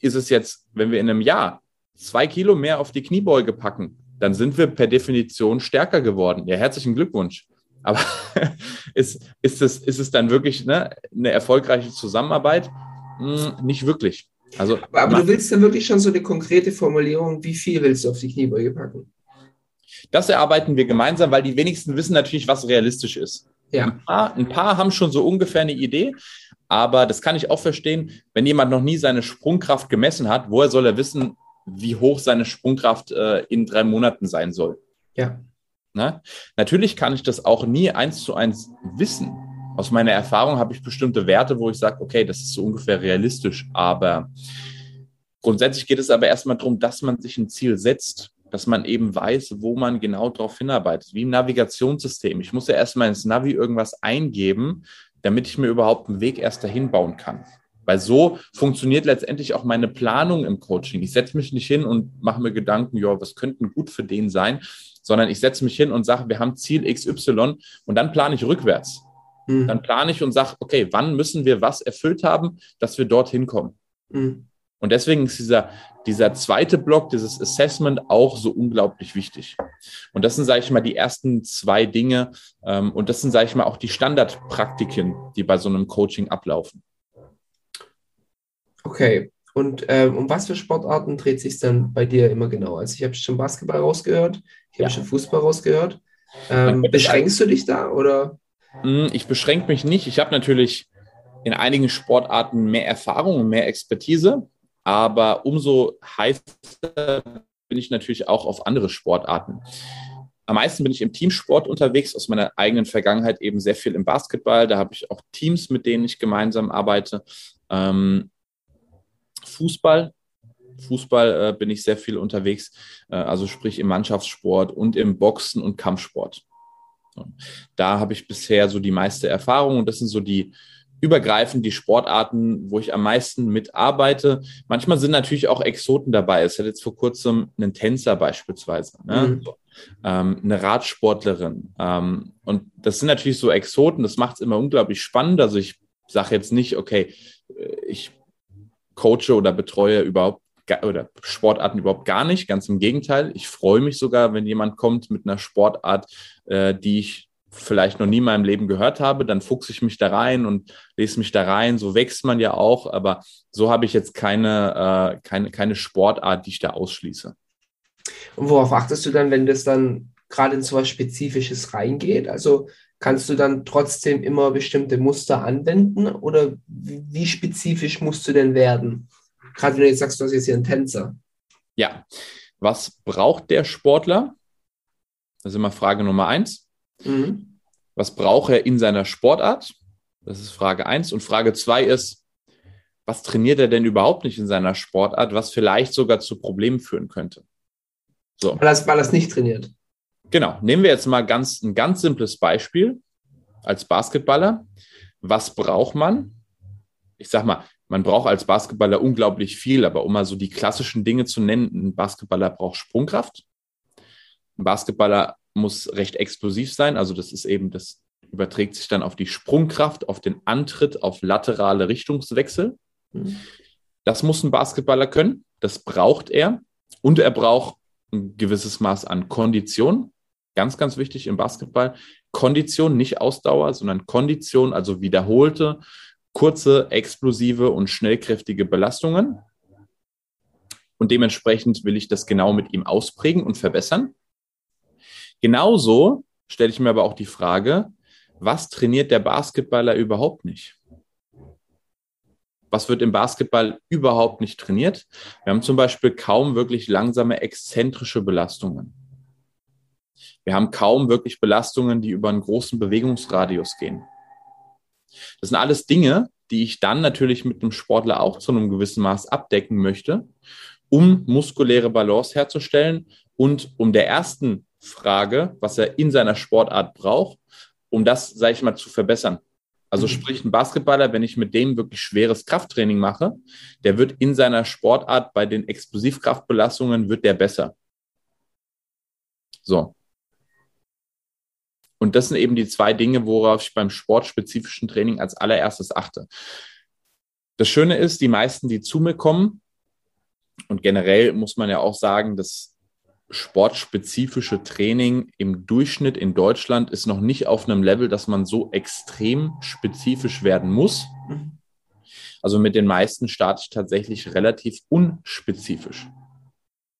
ist es jetzt, wenn wir in einem Jahr zwei Kilo mehr auf die Kniebeuge packen, dann sind wir per Definition stärker geworden. Ja, herzlichen Glückwunsch. Aber ist, ist, es, ist es dann wirklich ne, eine erfolgreiche Zusammenarbeit? Hm, nicht wirklich. Also, aber, aber du willst dann wirklich schon so eine konkrete Formulierung, wie viel willst du auf die Kniebeuge packen? Das erarbeiten wir gemeinsam, weil die wenigsten wissen natürlich, was realistisch ist. Ja. Ein, paar, ein paar haben schon so ungefähr eine Idee, aber das kann ich auch verstehen, wenn jemand noch nie seine Sprungkraft gemessen hat, woher soll er wissen, wie hoch seine Sprungkraft äh, in drei Monaten sein soll? Ja. Na? Natürlich kann ich das auch nie eins zu eins wissen. Aus meiner Erfahrung habe ich bestimmte Werte, wo ich sage, okay, das ist so ungefähr realistisch, aber grundsätzlich geht es aber erstmal darum, dass man sich ein Ziel setzt dass man eben weiß, wo man genau darauf hinarbeitet, wie im Navigationssystem. Ich muss ja erstmal ins Navi irgendwas eingeben, damit ich mir überhaupt einen Weg erst dahin bauen kann. Weil so funktioniert letztendlich auch meine Planung im Coaching. Ich setze mich nicht hin und mache mir Gedanken, ja, was könnten gut für den sein, sondern ich setze mich hin und sage, wir haben Ziel XY und dann plane ich rückwärts. Mhm. Dann plane ich und sage, okay, wann müssen wir was erfüllt haben, dass wir dorthin kommen. Mhm. Und deswegen ist dieser, dieser zweite Block, dieses Assessment auch so unglaublich wichtig. Und das sind, sage ich mal, die ersten zwei Dinge. Ähm, und das sind, sage ich mal, auch die Standardpraktiken, die bei so einem Coaching ablaufen. Okay. Und ähm, um was für Sportarten dreht sich dann bei dir immer genau? Also ich habe schon Basketball rausgehört, ich habe ja. schon Fußball rausgehört. Ähm, beschränkst du dich da oder? Hm, ich beschränke mich nicht. Ich habe natürlich in einigen Sportarten mehr Erfahrung und mehr Expertise, aber umso heißer bin ich natürlich auch auf andere Sportarten. Am meisten bin ich im Teamsport unterwegs, aus meiner eigenen Vergangenheit eben sehr viel im Basketball. Da habe ich auch Teams, mit denen ich gemeinsam arbeite. Ähm, Fußball. Fußball äh, bin ich sehr viel unterwegs, äh, also sprich im Mannschaftssport und im Boxen und Kampfsport. Da habe ich bisher so die meiste Erfahrung und das sind so die übergreifend die Sportarten, wo ich am meisten mitarbeite. Manchmal sind natürlich auch Exoten dabei. Es hat jetzt vor kurzem einen Tänzer beispielsweise, ne? mhm. ähm, eine Radsportlerin. Ähm, und das sind natürlich so Exoten, das macht es immer unglaublich spannend. Also ich sage jetzt nicht, okay, äh, ich coache oder betreue überhaupt oder Sportarten überhaupt gar nicht. Ganz im Gegenteil. Ich freue mich sogar, wenn jemand kommt mit einer Sportart, äh, die ich vielleicht noch nie in meinem Leben gehört habe, dann fuchse ich mich da rein und lese mich da rein. So wächst man ja auch, aber so habe ich jetzt keine, äh, keine, keine Sportart, die ich da ausschließe. Und worauf achtest du dann, wenn das dann gerade in so was Spezifisches reingeht? Also kannst du dann trotzdem immer bestimmte Muster anwenden oder wie spezifisch musst du denn werden? Gerade wenn du jetzt sagst, du hast jetzt hier einen Tänzer. Ja, was braucht der Sportler? Das ist immer Frage Nummer eins. Mhm. Was braucht er in seiner Sportart? Das ist Frage eins. Und Frage zwei ist, was trainiert er denn überhaupt nicht in seiner Sportart, was vielleicht sogar zu Problemen führen könnte? So. Weil er es nicht trainiert. Genau. Nehmen wir jetzt mal ganz, ein ganz simples Beispiel als Basketballer. Was braucht man? Ich sag mal, man braucht als Basketballer unglaublich viel, aber um mal so die klassischen Dinge zu nennen, ein Basketballer braucht Sprungkraft. Ein Basketballer muss recht explosiv sein. Also das ist eben, das überträgt sich dann auf die Sprungkraft, auf den Antritt, auf laterale Richtungswechsel. Mhm. Das muss ein Basketballer können. Das braucht er. Und er braucht ein gewisses Maß an Kondition. Ganz, ganz wichtig im Basketball. Kondition, nicht Ausdauer, sondern Kondition, also wiederholte kurze, explosive und schnellkräftige Belastungen. Und dementsprechend will ich das genau mit ihm ausprägen und verbessern. Genauso stelle ich mir aber auch die Frage, was trainiert der Basketballer überhaupt nicht? Was wird im Basketball überhaupt nicht trainiert? Wir haben zum Beispiel kaum wirklich langsame exzentrische Belastungen. Wir haben kaum wirklich Belastungen, die über einen großen Bewegungsradius gehen. Das sind alles Dinge, die ich dann natürlich mit einem Sportler auch zu einem gewissen Maß abdecken möchte, um muskuläre Balance herzustellen und um der ersten Frage, was er in seiner Sportart braucht, um das, sage ich mal, zu verbessern. Also mhm. sprich, ein Basketballer, wenn ich mit dem wirklich schweres Krafttraining mache, der wird in seiner Sportart bei den Explosivkraftbelastungen wird der besser. So. Und das sind eben die zwei Dinge, worauf ich beim sportspezifischen Training als allererstes achte. Das Schöne ist, die meisten, die zu mir kommen, und generell muss man ja auch sagen, das sportspezifische Training im Durchschnitt in Deutschland ist noch nicht auf einem Level, dass man so extrem spezifisch werden muss. Also mit den meisten starte ich tatsächlich relativ unspezifisch.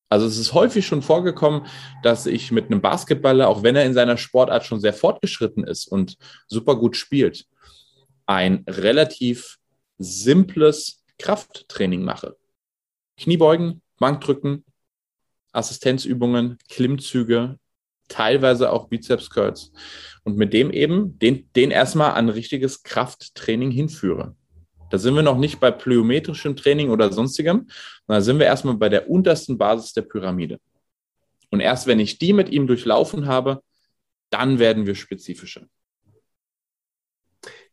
Also es ist häufig schon vorgekommen, dass ich mit einem Basketballer, auch wenn er in seiner Sportart schon sehr fortgeschritten ist und super gut spielt, ein relativ simples Krafttraining mache. Kniebeugen, Bankdrücken, Assistenzübungen, Klimmzüge, teilweise auch Bizeps Curls und mit dem eben den, den erstmal an richtiges Krafttraining hinführe. Da sind wir noch nicht bei plyometrischem Training oder sonstigem, sondern sind wir erstmal bei der untersten Basis der Pyramide. Und erst wenn ich die mit ihm durchlaufen habe, dann werden wir spezifischer.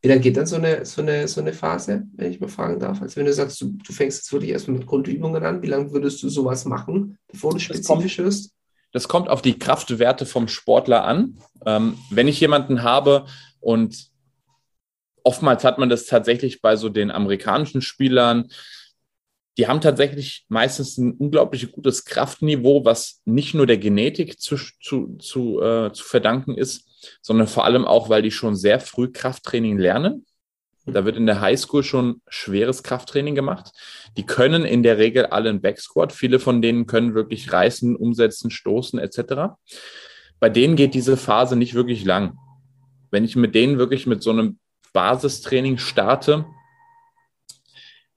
Wie lange geht dann so eine, so, eine, so eine Phase, wenn ich mal fragen darf? Also wenn du sagst, du, du fängst jetzt wirklich erstmal mit Grundübungen an, wie lange würdest du sowas machen, bevor du spezifisch wirst? Das kommt auf die Kraftwerte vom Sportler an. Ähm, wenn ich jemanden habe und oftmals hat man das tatsächlich bei so den amerikanischen Spielern. Die haben tatsächlich meistens ein unglaublich gutes Kraftniveau, was nicht nur der Genetik zu, zu, zu, äh, zu verdanken ist, sondern vor allem auch, weil die schon sehr früh Krafttraining lernen. Da wird in der Highschool schon schweres Krafttraining gemacht. Die können in der Regel alle einen Backsquat. Viele von denen können wirklich reißen, umsetzen, stoßen etc. Bei denen geht diese Phase nicht wirklich lang. wenn ich mit denen wirklich mit so einem Basistraining starte,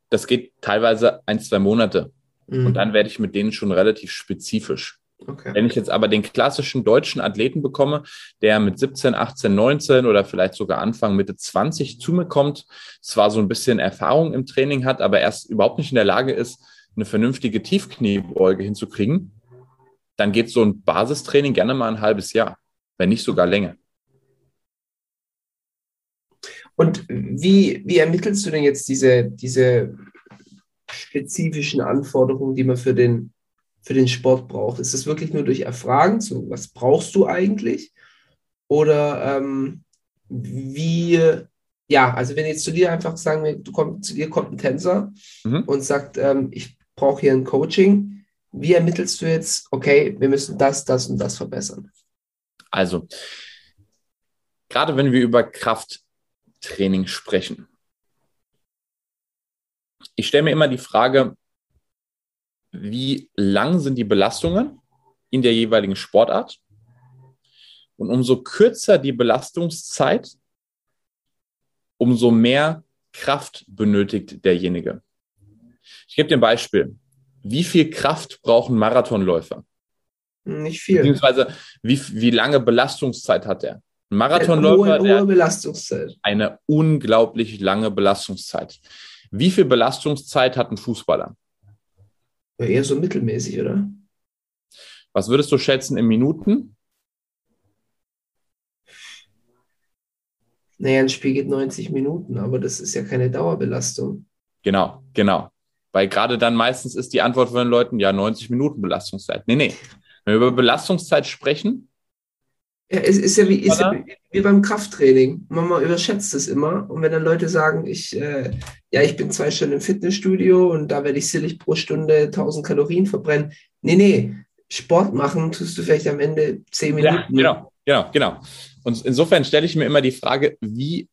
das geht teilweise ein, zwei Monate. Mhm. Und dann werde ich mit denen schon relativ spezifisch. Okay. Wenn ich jetzt aber den klassischen deutschen Athleten bekomme, der mit 17, 18, 19 oder vielleicht sogar Anfang Mitte 20 zu mir kommt, zwar so ein bisschen Erfahrung im Training hat, aber erst überhaupt nicht in der Lage ist, eine vernünftige Tiefkniebeuge hinzukriegen, dann geht so ein Basistraining gerne mal ein halbes Jahr, wenn nicht sogar länger. Und wie, wie ermittelst du denn jetzt diese, diese spezifischen Anforderungen, die man für den, für den Sport braucht? Ist das wirklich nur durch Erfragen, so was brauchst du eigentlich? Oder ähm, wie, ja, also wenn jetzt zu dir einfach sagen, du komm, zu dir kommt ein Tänzer mhm. und sagt, ähm, ich brauche hier ein Coaching, wie ermittelst du jetzt, okay, wir müssen das, das und das verbessern? Also, gerade wenn wir über Kraft Training sprechen. Ich stelle mir immer die Frage, wie lang sind die Belastungen in der jeweiligen Sportart? Und umso kürzer die Belastungszeit, umso mehr Kraft benötigt derjenige. Ich gebe dir ein Beispiel. Wie viel Kraft brauchen Marathonläufer? Nicht viel. Beziehungsweise wie, wie lange Belastungszeit hat er? Ein Marathonläufer, hohe, hohe Belastungszeit. eine unglaublich lange Belastungszeit. Wie viel Belastungszeit hat ein Fußballer? Ja, eher so mittelmäßig, oder? Was würdest du schätzen in Minuten? Naja, ein Spiel geht 90 Minuten, aber das ist ja keine Dauerbelastung. Genau, genau. Weil gerade dann meistens ist die Antwort von den Leuten, ja, 90 Minuten Belastungszeit. Nee, nee. Wenn wir über Belastungszeit sprechen, ja, es ist ja wie, ist ja wie beim Krafttraining. Man überschätzt es immer. Und wenn dann Leute sagen, ich, äh, ja, ich bin zwei Stunden im Fitnessstudio und da werde ich sillig pro Stunde 1000 Kalorien verbrennen. Nee, nee, Sport machen tust du vielleicht am Ende 10 Minuten. Ja, genau, genau, genau. Und insofern stelle ich mir immer die Frage, wie,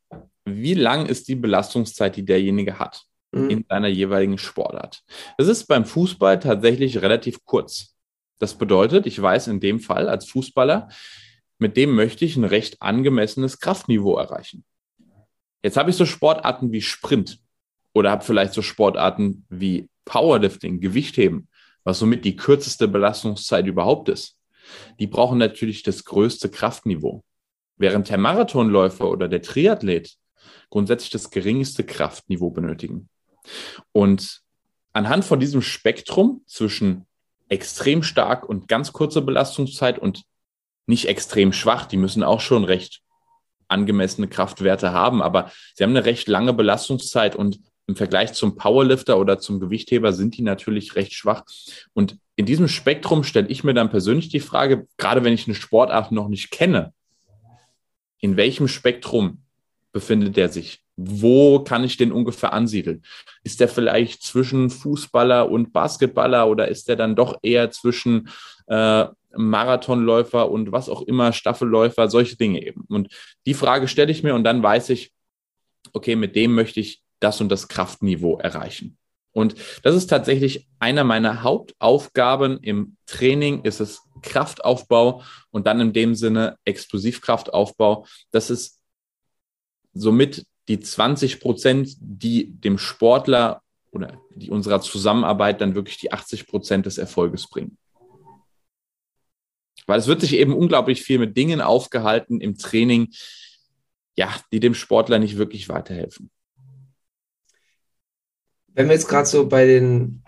wie lang ist die Belastungszeit, die derjenige hat mhm. in seiner jeweiligen Sportart? Das ist beim Fußball tatsächlich relativ kurz. Das bedeutet, ich weiß in dem Fall als Fußballer, mit dem möchte ich ein recht angemessenes Kraftniveau erreichen. Jetzt habe ich so Sportarten wie Sprint oder habe vielleicht so Sportarten wie Powerlifting, Gewichtheben, was somit die kürzeste Belastungszeit überhaupt ist. Die brauchen natürlich das größte Kraftniveau. Während der Marathonläufer oder der Triathlet grundsätzlich das geringste Kraftniveau benötigen. Und anhand von diesem Spektrum zwischen extrem stark und ganz kurzer Belastungszeit und nicht extrem schwach. Die müssen auch schon recht angemessene Kraftwerte haben, aber sie haben eine recht lange Belastungszeit und im Vergleich zum Powerlifter oder zum Gewichtheber sind die natürlich recht schwach. Und in diesem Spektrum stelle ich mir dann persönlich die Frage, gerade wenn ich eine Sportart noch nicht kenne, in welchem Spektrum befindet der sich? Wo kann ich den ungefähr ansiedeln? Ist der vielleicht zwischen Fußballer und Basketballer oder ist der dann doch eher zwischen äh, Marathonläufer und was auch immer, Staffelläufer, solche Dinge eben. Und die Frage stelle ich mir und dann weiß ich, okay, mit dem möchte ich das und das Kraftniveau erreichen. Und das ist tatsächlich einer meiner Hauptaufgaben im Training, ist es Kraftaufbau und dann in dem Sinne Explosivkraftaufbau. Das ist somit die 20 Prozent, die dem Sportler oder die unserer Zusammenarbeit dann wirklich die 80 Prozent des Erfolges bringen. Weil es wird sich eben unglaublich viel mit Dingen aufgehalten im Training, ja, die dem Sportler nicht wirklich weiterhelfen. Wenn wir jetzt gerade so bei den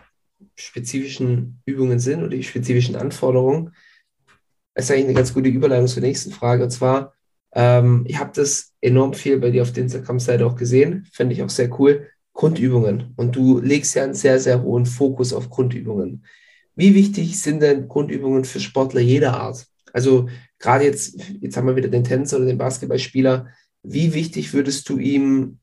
spezifischen Übungen sind oder die spezifischen Anforderungen, ist eigentlich eine ganz gute Überleitung zur nächsten Frage. Und zwar, ähm, ich habe das enorm viel bei dir auf der Instagram-Seite auch gesehen, fände ich auch sehr cool. Grundübungen. Und du legst ja einen sehr, sehr hohen Fokus auf Grundübungen. Wie wichtig sind denn Grundübungen für Sportler jeder Art? Also gerade jetzt, jetzt haben wir wieder den Tänzer oder den Basketballspieler. Wie wichtig würdest du ihm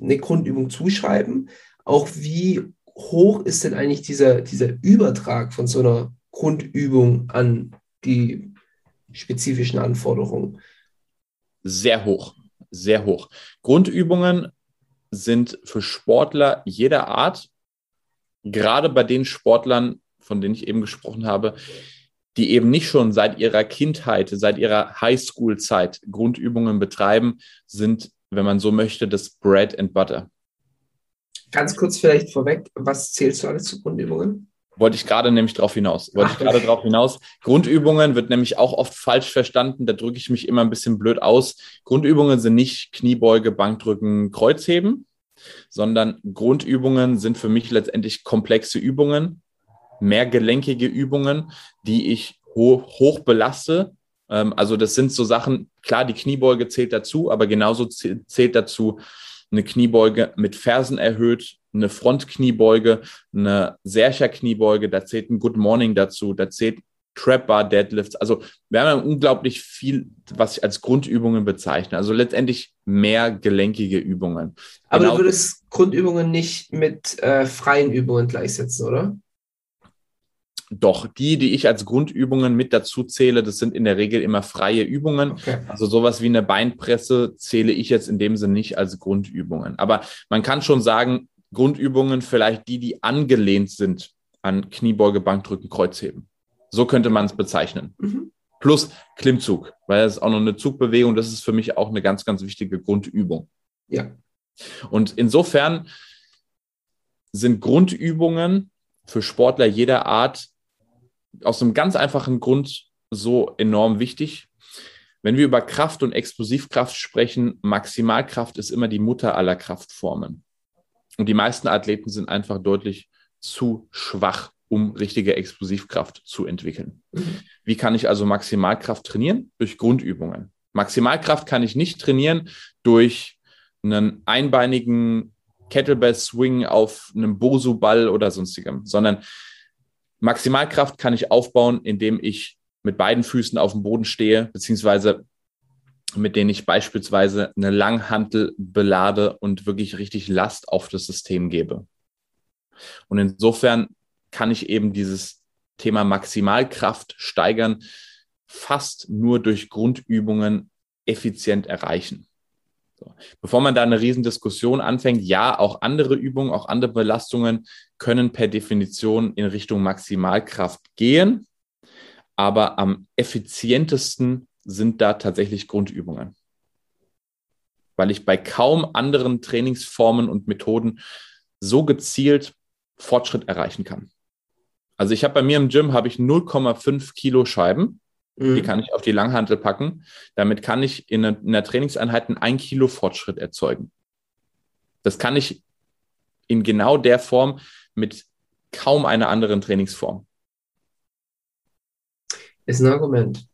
eine Grundübung zuschreiben? Auch wie hoch ist denn eigentlich dieser, dieser Übertrag von so einer Grundübung an die spezifischen Anforderungen? Sehr hoch, sehr hoch. Grundübungen sind für Sportler jeder Art, gerade bei den Sportlern, von denen ich eben gesprochen habe, die eben nicht schon seit ihrer Kindheit, seit ihrer Highschool-Zeit Grundübungen betreiben, sind, wenn man so möchte, das Bread and Butter. Ganz kurz vielleicht vorweg, was zählst du alles zu Grundübungen? Wollte ich gerade nämlich drauf hinaus. Wollte Ach, ich gerade drauf hinaus. Grundübungen wird nämlich auch oft falsch verstanden. Da drücke ich mich immer ein bisschen blöd aus. Grundübungen sind nicht Kniebeuge, Bankdrücken, Kreuzheben, sondern Grundübungen sind für mich letztendlich komplexe Übungen, mehrgelenkige Übungen, die ich hoch, hoch belaste. Ähm, also das sind so Sachen, klar, die Kniebeuge zählt dazu, aber genauso zählt dazu eine Kniebeuge mit Fersen erhöht, eine Frontkniebeuge, eine Sercher-Kniebeuge, da zählt ein Good Morning dazu, da zählt Trap Bar Deadlifts. Also wir haben unglaublich viel, was ich als Grundübungen bezeichne. Also letztendlich mehr gelenkige Übungen. Aber genau. du würdest Grundübungen nicht mit äh, freien Übungen gleichsetzen, oder? Doch, die, die ich als Grundübungen mit dazu zähle, das sind in der Regel immer freie Übungen. Okay. Also sowas wie eine Beinpresse zähle ich jetzt in dem Sinne nicht als Grundübungen. Aber man kann schon sagen, Grundübungen vielleicht die, die angelehnt sind an Kniebeuge, Bankdrücken, Kreuzheben. So könnte man es bezeichnen. Mhm. Plus Klimmzug, weil das ist auch noch eine Zugbewegung. Das ist für mich auch eine ganz, ganz wichtige Grundübung. Ja. Und insofern sind Grundübungen für Sportler jeder Art aus einem ganz einfachen Grund so enorm wichtig. Wenn wir über Kraft und Explosivkraft sprechen, Maximalkraft ist immer die Mutter aller Kraftformen. Und die meisten Athleten sind einfach deutlich zu schwach, um richtige Explosivkraft zu entwickeln. Wie kann ich also Maximalkraft trainieren? Durch Grundübungen. Maximalkraft kann ich nicht trainieren durch einen einbeinigen Kettlebell Swing auf einem Bosu-Ball oder sonstigem, sondern Maximalkraft kann ich aufbauen, indem ich mit beiden Füßen auf dem Boden stehe, beziehungsweise mit denen ich beispielsweise eine Langhantel belade und wirklich richtig Last auf das System gebe. Und insofern kann ich eben dieses Thema Maximalkraft steigern fast nur durch Grundübungen effizient erreichen. So. Bevor man da eine Riesendiskussion anfängt, ja, auch andere Übungen, auch andere Belastungen können per Definition in Richtung Maximalkraft gehen, aber am effizientesten sind da tatsächlich Grundübungen. Weil ich bei kaum anderen Trainingsformen und Methoden so gezielt Fortschritt erreichen kann. Also ich habe bei mir im Gym habe ich 0,5 Kilo Scheiben. Mhm. Die kann ich auf die Langhantel packen. Damit kann ich in, in der Trainingseinheit einen 1 Kilo Fortschritt erzeugen. Das kann ich in genau der Form mit kaum einer anderen Trainingsform. Ist ein Argument.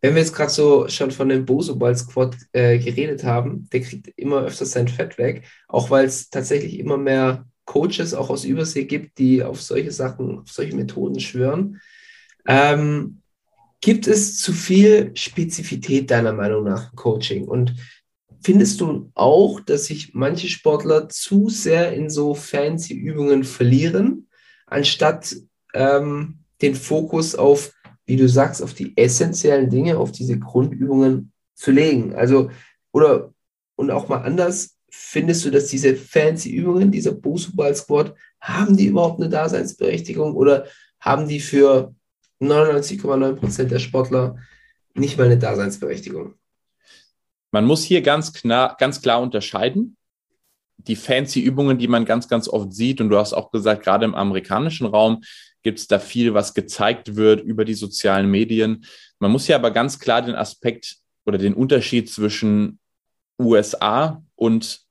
Wenn wir jetzt gerade so schon von dem Bosoball Squad äh, geredet haben, der kriegt immer öfters sein Fett weg, auch weil es tatsächlich immer mehr Coaches auch aus Übersee gibt, die auf solche Sachen, auf solche Methoden schwören. Ähm, gibt es zu viel Spezifität deiner Meinung nach im Coaching? Und findest du auch, dass sich manche Sportler zu sehr in so fancy Übungen verlieren, anstatt ähm, den Fokus auf wie du sagst, auf die essentiellen Dinge, auf diese Grundübungen zu legen. Also, oder, und auch mal anders, findest du, dass diese fancy Übungen, dieser Bosu-Ball Squat, haben die überhaupt eine Daseinsberechtigung oder haben die für 99,9 Prozent der Sportler nicht mal eine Daseinsberechtigung? Man muss hier ganz klar, ganz klar unterscheiden. Die fancy Übungen, die man ganz, ganz oft sieht, und du hast auch gesagt, gerade im amerikanischen Raum, gibt es da viel, was gezeigt wird über die sozialen Medien. Man muss ja aber ganz klar den Aspekt oder den Unterschied zwischen USA und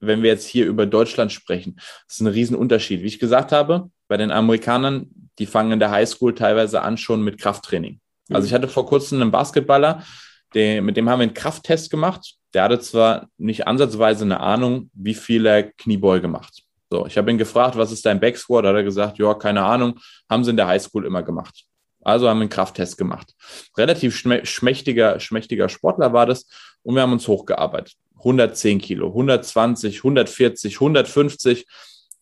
wenn wir jetzt hier über Deutschland sprechen, das ist ein Riesenunterschied. Wie ich gesagt habe, bei den Amerikanern, die fangen in der Highschool teilweise an schon mit Krafttraining. Also ich hatte vor kurzem einen Basketballer, den, mit dem haben wir einen Krafttest gemacht. Der hatte zwar nicht ansatzweise eine Ahnung, wie viel er Kniebeuge macht. So, ich habe ihn gefragt, was ist dein Backsquat? Hat er gesagt, ja, keine Ahnung, haben sie in der Highschool immer gemacht. Also haben wir einen Krafttest gemacht. Relativ schmächtiger, schmächtiger Sportler war das und wir haben uns hochgearbeitet. 110 Kilo, 120, 140, 150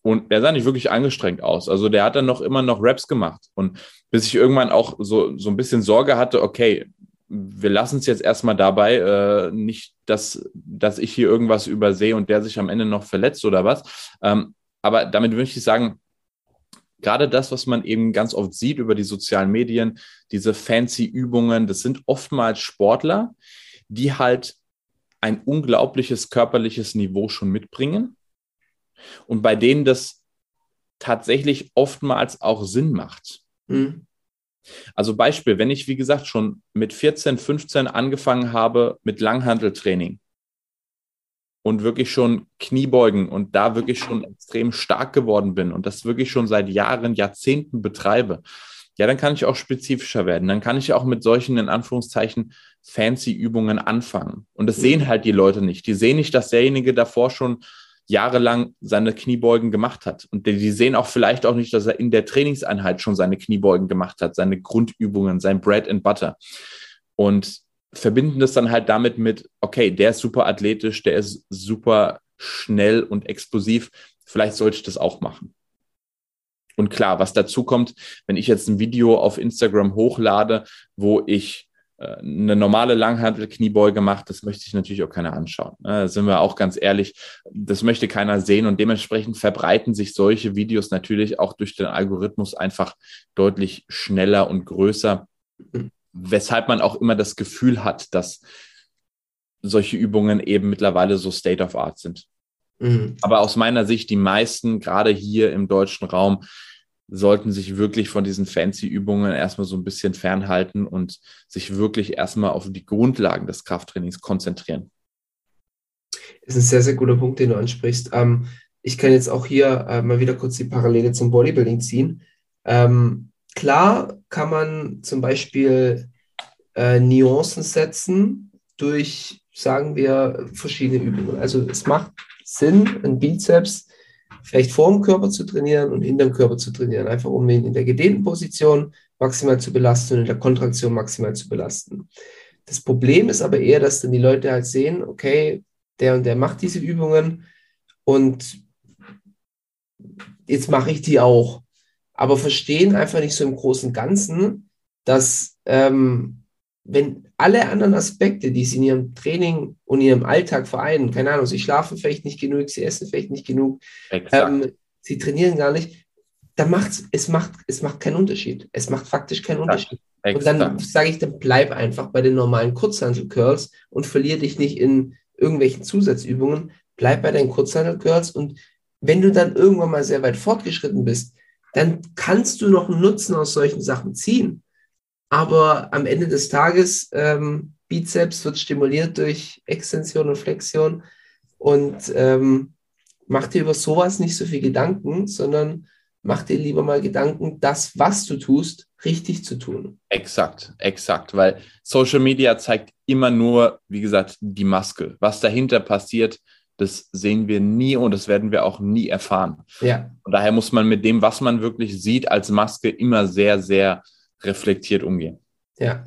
und der sah nicht wirklich angestrengt aus. Also der hat dann noch immer noch Raps gemacht und bis ich irgendwann auch so, so ein bisschen Sorge hatte, okay, wir lassen es jetzt erstmal dabei, äh, nicht, dass, dass ich hier irgendwas übersehe und der sich am Ende noch verletzt oder was. Ähm, aber damit möchte ich sagen, gerade das, was man eben ganz oft sieht über die sozialen Medien, diese fancy Übungen, das sind oftmals Sportler, die halt ein unglaubliches körperliches Niveau schon mitbringen und bei denen das tatsächlich oftmals auch Sinn macht. Mhm. Also Beispiel, wenn ich, wie gesagt, schon mit 14, 15 angefangen habe mit Langhanteltraining und wirklich schon Kniebeugen und da wirklich schon extrem stark geworden bin und das wirklich schon seit Jahren, Jahrzehnten betreibe, ja, dann kann ich auch spezifischer werden. Dann kann ich auch mit solchen, in Anführungszeichen, fancy Übungen anfangen. Und das sehen halt die Leute nicht. Die sehen nicht, dass derjenige davor schon jahrelang seine Kniebeugen gemacht hat. Und die, sehen auch vielleicht auch nicht, dass er in der Trainingseinheit schon seine Kniebeugen gemacht hat, seine Grundübungen, sein Bread and Butter. Und verbinden das dann halt damit mit, okay, der ist super athletisch, der ist super schnell und explosiv. Vielleicht sollte ich das auch machen. Und klar, was dazu kommt, wenn ich jetzt ein Video auf Instagram hochlade, wo ich eine normale Langhantel-Kniebeuge macht, das möchte ich natürlich auch keiner anschauen. Ne? Da sind wir auch ganz ehrlich, das möchte keiner sehen und dementsprechend verbreiten sich solche Videos natürlich auch durch den Algorithmus einfach deutlich schneller und größer, weshalb man auch immer das Gefühl hat, dass solche Übungen eben mittlerweile so State of Art sind. Mhm. Aber aus meiner Sicht, die meisten, gerade hier im deutschen Raum, sollten sich wirklich von diesen fancy Übungen erstmal so ein bisschen fernhalten und sich wirklich erstmal auf die Grundlagen des Krafttrainings konzentrieren. Das ist ein sehr, sehr guter Punkt, den du ansprichst. Ähm, ich kann jetzt auch hier äh, mal wieder kurz die Parallele zum Bodybuilding ziehen. Ähm, klar kann man zum Beispiel äh, Nuancen setzen durch, sagen wir, verschiedene Übungen. Also es macht Sinn, ein Bizeps vielleicht vor dem Körper zu trainieren und hinter dem Körper zu trainieren, einfach um ihn in der gedehnten Position maximal zu belasten und in der Kontraktion maximal zu belasten. Das Problem ist aber eher, dass dann die Leute halt sehen, okay, der und der macht diese Übungen und jetzt mache ich die auch. Aber verstehen einfach nicht so im großen Ganzen, dass ähm, wenn alle anderen Aspekte, die sie in ihrem Training und ihrem Alltag vereinen, keine Ahnung, sie schlafen vielleicht nicht genug, sie essen vielleicht nicht genug, ähm, sie trainieren gar nicht, dann macht es macht, es macht keinen Unterschied. Es macht faktisch keinen Unterschied. Exakt. Und dann sage ich, dann bleib einfach bei den normalen Kurzhandel-Curls und verliere dich nicht in irgendwelchen Zusatzübungen. Bleib bei deinen Kurzhandel-Curls und wenn du dann irgendwann mal sehr weit fortgeschritten bist, dann kannst du noch einen Nutzen aus solchen Sachen ziehen. Aber am Ende des Tages, ähm, Bizeps wird stimuliert durch Extension und Flexion und ähm, mach dir über sowas nicht so viel Gedanken, sondern mach dir lieber mal Gedanken, das, was du tust, richtig zu tun. Exakt, exakt, weil Social Media zeigt immer nur, wie gesagt, die Maske. Was dahinter passiert, das sehen wir nie und das werden wir auch nie erfahren. Ja. Und daher muss man mit dem, was man wirklich sieht, als Maske immer sehr, sehr reflektiert umgehen. Ja.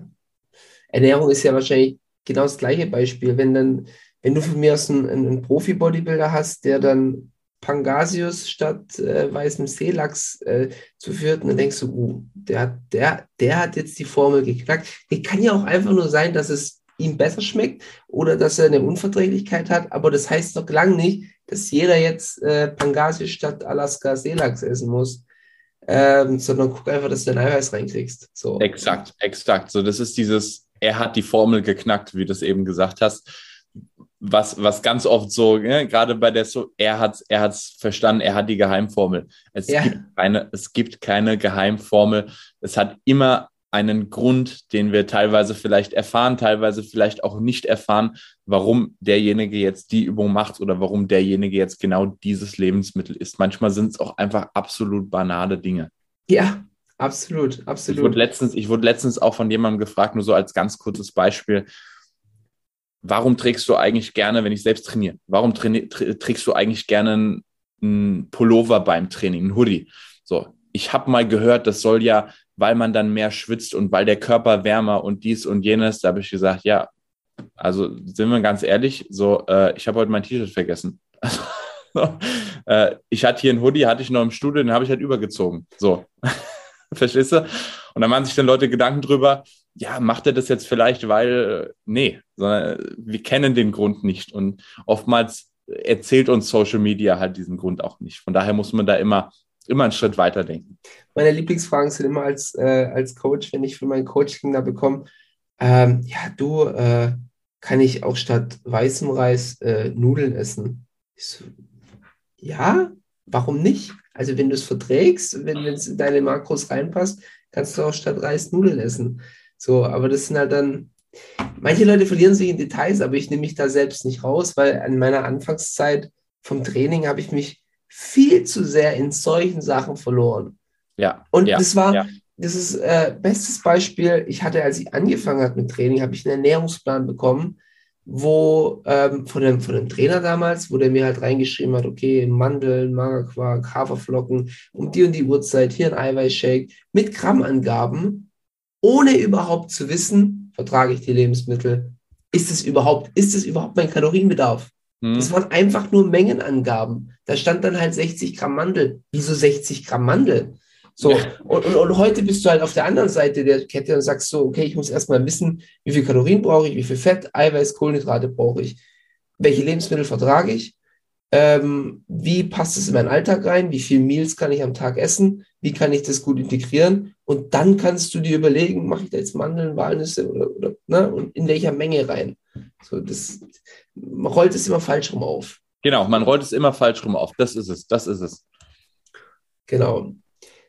Ernährung ist ja wahrscheinlich genau das gleiche Beispiel. Wenn dann, wenn du von mir aus einen, einen Profi-Bodybuilder hast, der dann Pangasius statt äh, weißem Seelachs äh, zuführt, dann denkst du, uh, der, hat, der, der hat jetzt die Formel geknackt. Die kann ja auch einfach nur sein, dass es ihm besser schmeckt oder dass er eine Unverträglichkeit hat, aber das heißt doch lang nicht, dass jeder jetzt äh, Pangasius statt Alaska Seelachs essen muss ähm, sondern guck einfach, dass du dein Eiweiß reinkriegst. So. Exakt, exakt. So, das ist dieses, er hat die Formel geknackt, wie du es eben gesagt hast. Was, was ganz oft so, ne, gerade bei der so, er hat er hat's verstanden, er hat die Geheimformel. Es, ja. gibt keine, es gibt keine Geheimformel. Es hat immer einen Grund, den wir teilweise vielleicht erfahren, teilweise vielleicht auch nicht erfahren, warum derjenige jetzt die Übung macht oder warum derjenige jetzt genau dieses Lebensmittel isst. Manchmal sind es auch einfach absolut banale Dinge. Ja, absolut, absolut. Ich wurde, letztens, ich wurde letztens auch von jemandem gefragt, nur so als ganz kurzes Beispiel, warum trägst du eigentlich gerne, wenn ich selbst trainiere, warum trägst du eigentlich gerne einen Pullover beim Training, einen Hoodie? So, ich habe mal gehört, das soll ja weil man dann mehr schwitzt und weil der Körper wärmer und dies und jenes. Da habe ich gesagt, ja, also sind wir ganz ehrlich, so, äh, ich habe heute mein T-Shirt vergessen. so, äh, ich hatte hier ein Hoodie, hatte ich noch im Studio, den habe ich halt übergezogen. So, verstehst du? Und dann machen sich dann Leute Gedanken drüber, ja, macht er das jetzt vielleicht, weil, äh, nee, sondern wir kennen den Grund nicht. Und oftmals erzählt uns Social Media halt diesen Grund auch nicht. Von daher muss man da immer immer einen Schritt weiter denken. Meine Lieblingsfragen sind immer als, äh, als Coach, wenn ich für mein Coaching da bekomme, ähm, ja, du, äh, kann ich auch statt weißem Reis äh, Nudeln essen? So, ja, warum nicht? Also wenn du es verträgst, wenn es in deine Makros reinpasst, kannst du auch statt Reis Nudeln essen. So, aber das sind halt dann, manche Leute verlieren sich in Details, aber ich nehme mich da selbst nicht raus, weil an meiner Anfangszeit vom Training habe ich mich viel zu sehr in solchen Sachen verloren. Ja. Und ja, das war, ja. das ist äh, bestes Beispiel. Ich hatte, als ich angefangen habe mit Training, habe ich einen Ernährungsplan bekommen, wo ähm, von, dem, von dem Trainer damals, wo der mir halt reingeschrieben hat, okay, Mandeln, Magerquark, Haferflocken, um die und die Uhrzeit, hier ein Eiweißshake mit Grammangaben, ohne überhaupt zu wissen, vertrage ich die Lebensmittel, ist es überhaupt, ist es überhaupt mein Kalorienbedarf? Hm. Das waren einfach nur Mengenangaben. Da stand dann halt 60 Gramm Mandel. Wieso 60 Gramm Mandel? So, Ja. und, und, und heute bist du halt auf der anderen Seite der Kette und sagst so, okay, ich muss erstmal wissen, wie viel Kalorien brauche ich, wie viel Fett, Eiweiß, Kohlenhydrate brauche ich, welche Lebensmittel vertrage ich, ähm, wie passt es in meinen Alltag rein, wie viel Meals kann ich am Tag essen, wie kann ich das gut integrieren und dann kannst du dir überlegen, mache ich da jetzt Mandeln, Walnüsse oder, oder ne, und in welcher Menge rein. So, das, man rollt es immer falsch rum auf. Genau, man rollt es immer falsch rum auf. Das ist es, das ist es. Genau.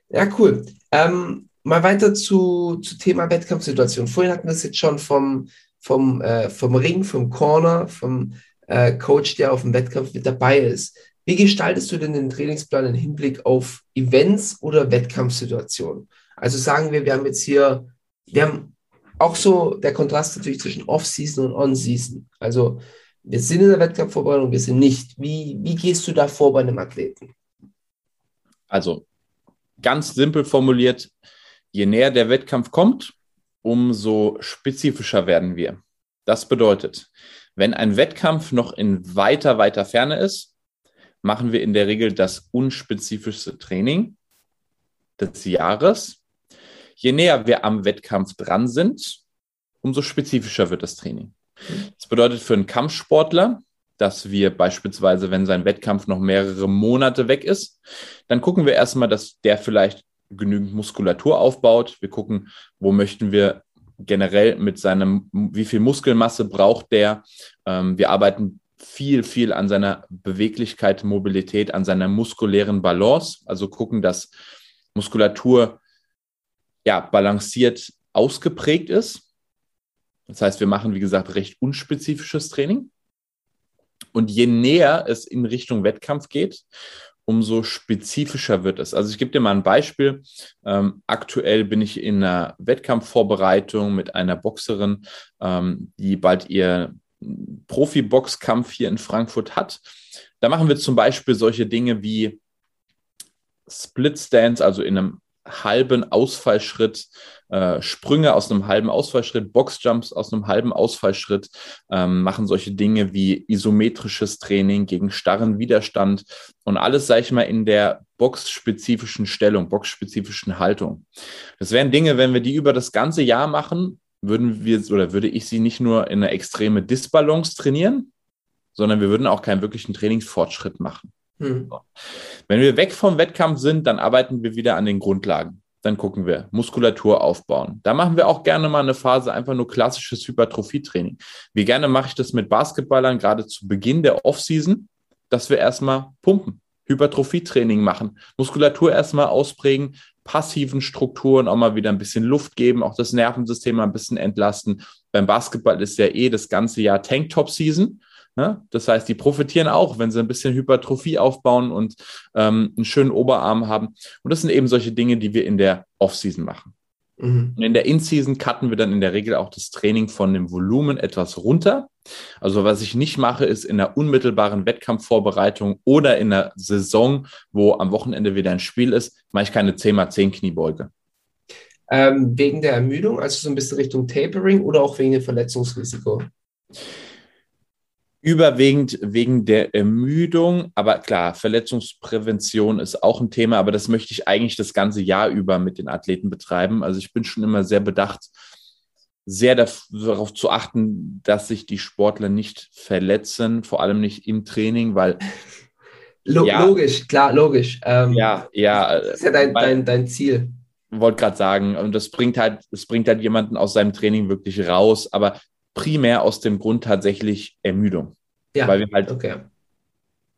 Ja, cool. Ähm, mal weiter zu, zu Thema Wettkampfsituation. Vorhin hatten wir es jetzt schon vom, vom, äh, vom Ring, vom Corner, vom äh, Coach, der auf dem Wettkampf mit dabei ist. Wie gestaltest du denn den Trainingsplan im Hinblick auf Events oder Wettkampfsituationen? Also sagen wir, wir haben jetzt hier, wir haben auch so der Kontrast natürlich zwischen Off-Season und On-Season. Also wir sind in der Wettkampfvorbereitung, wir sind nicht. Wie, wie gehst du da vor bei einem Athleten? Also ganz simpel formuliert, je näher der Wettkampf kommt, umso spezifischer werden wir. Das bedeutet, wenn ein Wettkampf noch in weiter, weiter Ferne ist, machen wir in der Regel das unspezifischste Training des Jahres. Je näher wir am Wettkampf dran sind, umso spezifischer wird das Training. Das bedeutet für einen Kampfsportler, dass wir beispielsweise, wenn sein Wettkampf noch mehrere Monate weg ist, dann gucken wir erstmal, dass der vielleicht genügend Muskulatur aufbaut. Wir gucken, wo möchten wir generell mit seinem, wie viel Muskelmasse braucht der. Ähm, wir arbeiten viel, viel an seiner Beweglichkeit, Mobilität, an seiner muskulären Balance. Also gucken, dass Muskulatur ja balanciert ausgeprägt ist. Das heißt, wir machen, wie gesagt, recht unspezifisches Training. Und je näher es in Richtung Wettkampf geht, umso spezifischer wird es. Also ich gebe dir mal ein Beispiel. Ähm, aktuell bin ich in einer Wettkampfvorbereitung mit einer Boxerin, ähm, die bald ihr Profi-Boxkampf hier in Frankfurt hat. Da machen wir zum Beispiel solche Dinge wie Split Stance, also in einem halben Ausfallschritt, äh, Sprünge aus einem halben Ausfallschritt, Boxjumps aus einem halben Ausfallschritt, ähm, machen solche Dinge wie isometrisches Training gegen starren Widerstand und alles, sage ich mal, in der boxspezifischen Stellung, boxspezifischen Haltung. Das wären Dinge, wenn wir die über das ganze Jahr machen, würden wir oder würde ich sie nicht nur in eine extreme Disbalance trainieren, sondern wir würden auch keinen wirklichen Trainingsfortschritt machen. Hm. Wenn wir weg vom Wettkampf sind, dann arbeiten wir wieder an den Grundlagen. Dann gucken wir, Muskulatur aufbauen. Da machen wir auch gerne mal eine Phase einfach nur klassisches Hypertrophietraining. Wie gerne mache ich das mit Basketballern, gerade zu Beginn der Offseason, dass wir erstmal pumpen, Hypertrophietraining machen, Muskulatur erstmal ausprägen, passiven Strukturen auch mal wieder ein bisschen Luft geben, auch das Nervensystem mal ein bisschen entlasten. Beim Basketball ist ja eh das ganze Jahr Tanktop-Season. Ne? Das heißt, die profitieren auch, wenn sie ein bisschen Hypertrophie aufbauen und ähm, einen schönen Oberarm haben. Und das sind eben solche Dinge, die wir in der Off-Season machen. Mhm. Und in der In-Season cutten wir dann in der Regel auch das Training von dem Volumen etwas runter. Also was ich nicht mache, ist in der unmittelbaren Wettkampfvorbereitung oder in der Saison, wo am Wochenende wieder ein Spiel ist, mache ich keine 10x10 Kniebeuge. Ähm, wegen der Ermüdung, also so ein bisschen Richtung Tapering oder auch wegen dem Verletzungsrisiko? Überwiegend wegen der Ermüdung, aber klar, Verletzungsprävention ist auch ein Thema, aber das möchte ich eigentlich das ganze Jahr über mit den Athleten betreiben. Also ich bin schon immer sehr bedacht, sehr darauf zu achten, dass sich die Sportler nicht verletzen, vor allem nicht im Training, weil Lo Ja. Logisch, klar, logisch. Ähm, Ja, ja. Das ist ja dein, dein, dein Ziel. wollte gerade sagen, und das bringt halt, es bringt halt jemanden aus seinem Training wirklich raus, aber primär aus dem Grund tatsächlich Ermüdung. Ja, Weil wir halt okay.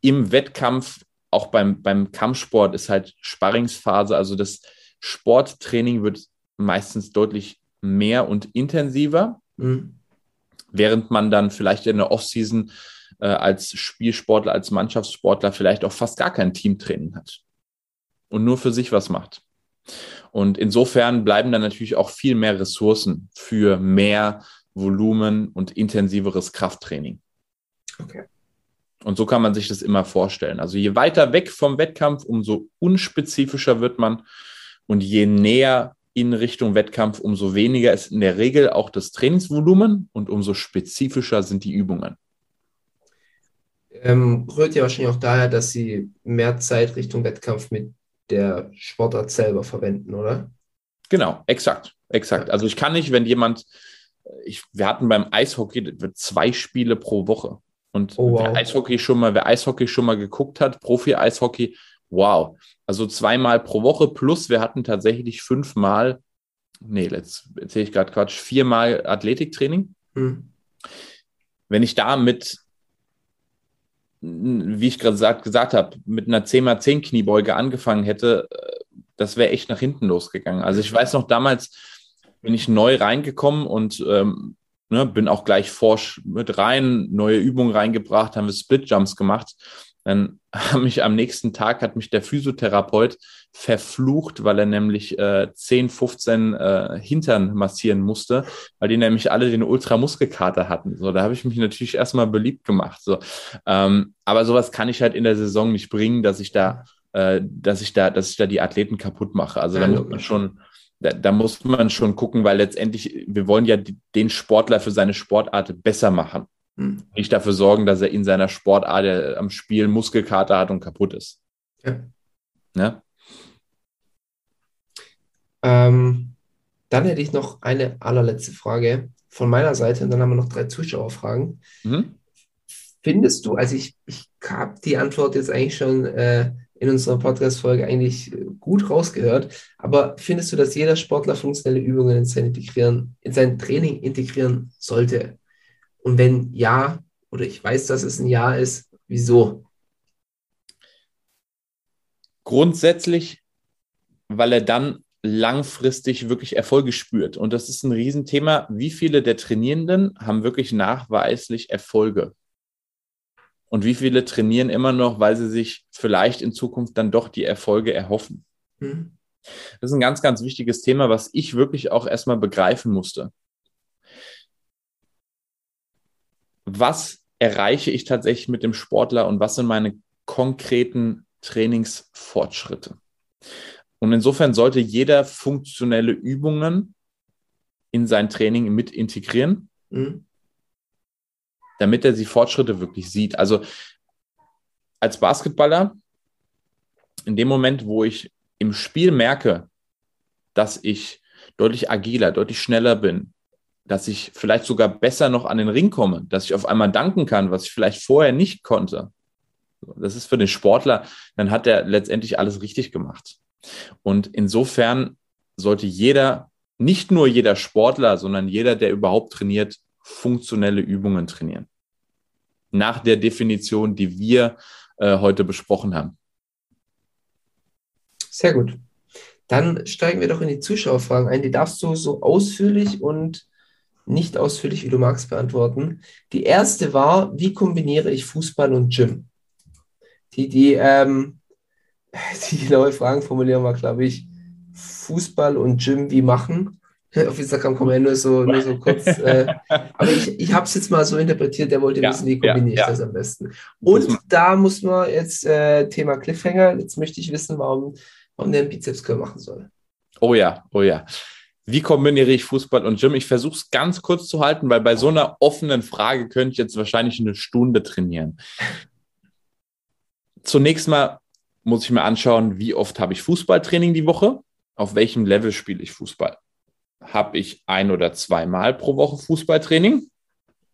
im Wettkampf, auch beim, beim Kampfsport, ist halt Sparringsphase, also das Sporttraining wird meistens deutlich mehr und intensiver, Mhm. während man dann vielleicht in der Offseason äh, als Spielsportler, als Mannschaftssportler vielleicht auch fast gar kein Teamtraining hat und nur für sich was macht. Und insofern bleiben dann natürlich auch viel mehr Ressourcen für mehr Volumen und intensiveres Krafttraining. Okay. Und so kann man sich das immer vorstellen. Also je weiter weg vom Wettkampf, umso unspezifischer wird man. Und je näher in Richtung Wettkampf, umso weniger ist in der Regel auch das Trainingsvolumen und umso spezifischer sind die Übungen. Ähm, rührt ja wahrscheinlich auch daher, dass sie mehr Zeit Richtung Wettkampf mit der Sportart selber verwenden, oder? Genau, exakt, exakt. Also ich kann nicht, wenn jemand, ich, wir hatten beim Eishockey zwei Spiele pro Woche. Und Oh, wow. wer Eishockey schon mal, wer Eishockey schon mal geguckt hat, Profi-Eishockey, wow. Also zweimal pro Woche plus wir hatten tatsächlich fünfmal, nee, jetzt erzähle ich gerade Quatsch, viermal Athletiktraining. Hm. Wenn ich da mit, wie ich gerade gesagt, gesagt habe, mit einer 10x10 Kniebeuge angefangen hätte, äh, das wäre echt nach hinten losgegangen. Also ich weiß noch damals, bin ich neu reingekommen und ähm, ne, bin auch gleich forsch mit rein, neue Übungen reingebracht, haben wir Split Jumps gemacht. Dann haben mich am nächsten Tag hat mich der Physiotherapeut verflucht, weil er nämlich äh, 10, 15 äh, Hintern massieren musste, weil die nämlich alle den Ultramuskelkater hatten. So, da habe ich mich natürlich erstmal beliebt gemacht. So, ähm, aber sowas kann ich halt in der Saison nicht bringen, dass ich da, äh, dass ich da, dass ich da die Athleten kaputt mache. Also da muss man schon, da, da muss man schon gucken, weil letztendlich wir wollen ja den Sportler für seine Sportart besser machen Hm. nicht dafür sorgen, dass er in seiner Sportart am Spiel Muskelkater hat und kaputt ist. Ja. Ne? Ähm, dann hätte ich noch eine allerletzte Frage von meiner Seite und dann haben wir noch drei Zuschauerfragen. Mhm. Findest du, also ich, ich habe die Antwort jetzt eigentlich schon äh, in unserer Podcast-Folge eigentlich gut rausgehört, aber findest du, dass jeder Sportler funktionelle Übungen in sein, integrieren, in sein Training integrieren sollte? Und wenn ja, oder ich weiß, dass es ein Ja ist, wieso? Grundsätzlich, weil er dann langfristig wirklich Erfolge spürt. Und das ist ein Riesenthema. Wie viele der Trainierenden haben wirklich nachweislich Erfolge? Und wie viele trainieren immer noch, weil sie sich vielleicht in Zukunft dann doch die Erfolge erhoffen? Hm? Das ist ein ganz, ganz wichtiges Thema, was ich wirklich auch erstmal begreifen musste. Was erreiche ich tatsächlich mit dem Sportler und was sind meine konkreten Trainingsfortschritte? Und insofern sollte jeder funktionelle Übungen in sein Training mit integrieren, Hm? damit er die Fortschritte wirklich sieht. Also als Basketballer, in dem Moment, wo ich im Spiel merke, dass ich deutlich agiler, deutlich schneller bin, dass ich vielleicht sogar besser noch an den Ring komme, dass ich auf einmal danken kann, was ich vielleicht vorher nicht konnte. Das ist für den Sportler, dann hat er letztendlich alles richtig gemacht. Und insofern sollte jeder, nicht nur jeder Sportler, sondern jeder, der überhaupt trainiert, funktionelle Übungen trainieren. Nach der Definition, die wir äh, heute besprochen haben. Sehr gut. Dann steigen wir doch in die Zuschauerfragen ein. Die darfst du so ausführlich und nicht ausführlich, wie du magst, beantworten. Die erste war, wie kombiniere ich Fußball und Gym? Die, die, ähm, die genaue Fragenformulierung war, glaube ich, Fußball und Gym wie machen. Auf Instagram man ja nur so, nur so kurz. Äh, aber ich, ich habe es jetzt mal so interpretiert, der wollte Ja, wissen, wie kombiniere ich ja. das am besten. Und da muss man jetzt äh, Thema Cliffhanger. Jetzt möchte ich wissen, warum, warum der Bizeps Curl machen soll. Oh ja, oh ja. Wie kombiniere ich Fußball und Gym? Ich versuche es ganz kurz zu halten, weil bei so einer offenen Frage könnte ich jetzt wahrscheinlich eine Stunde trainieren. Zunächst mal muss ich mir anschauen, wie oft habe ich Fußballtraining die Woche? Auf welchem Level spiele ich Fußball? Habe ich ein oder zweimal pro Woche Fußballtraining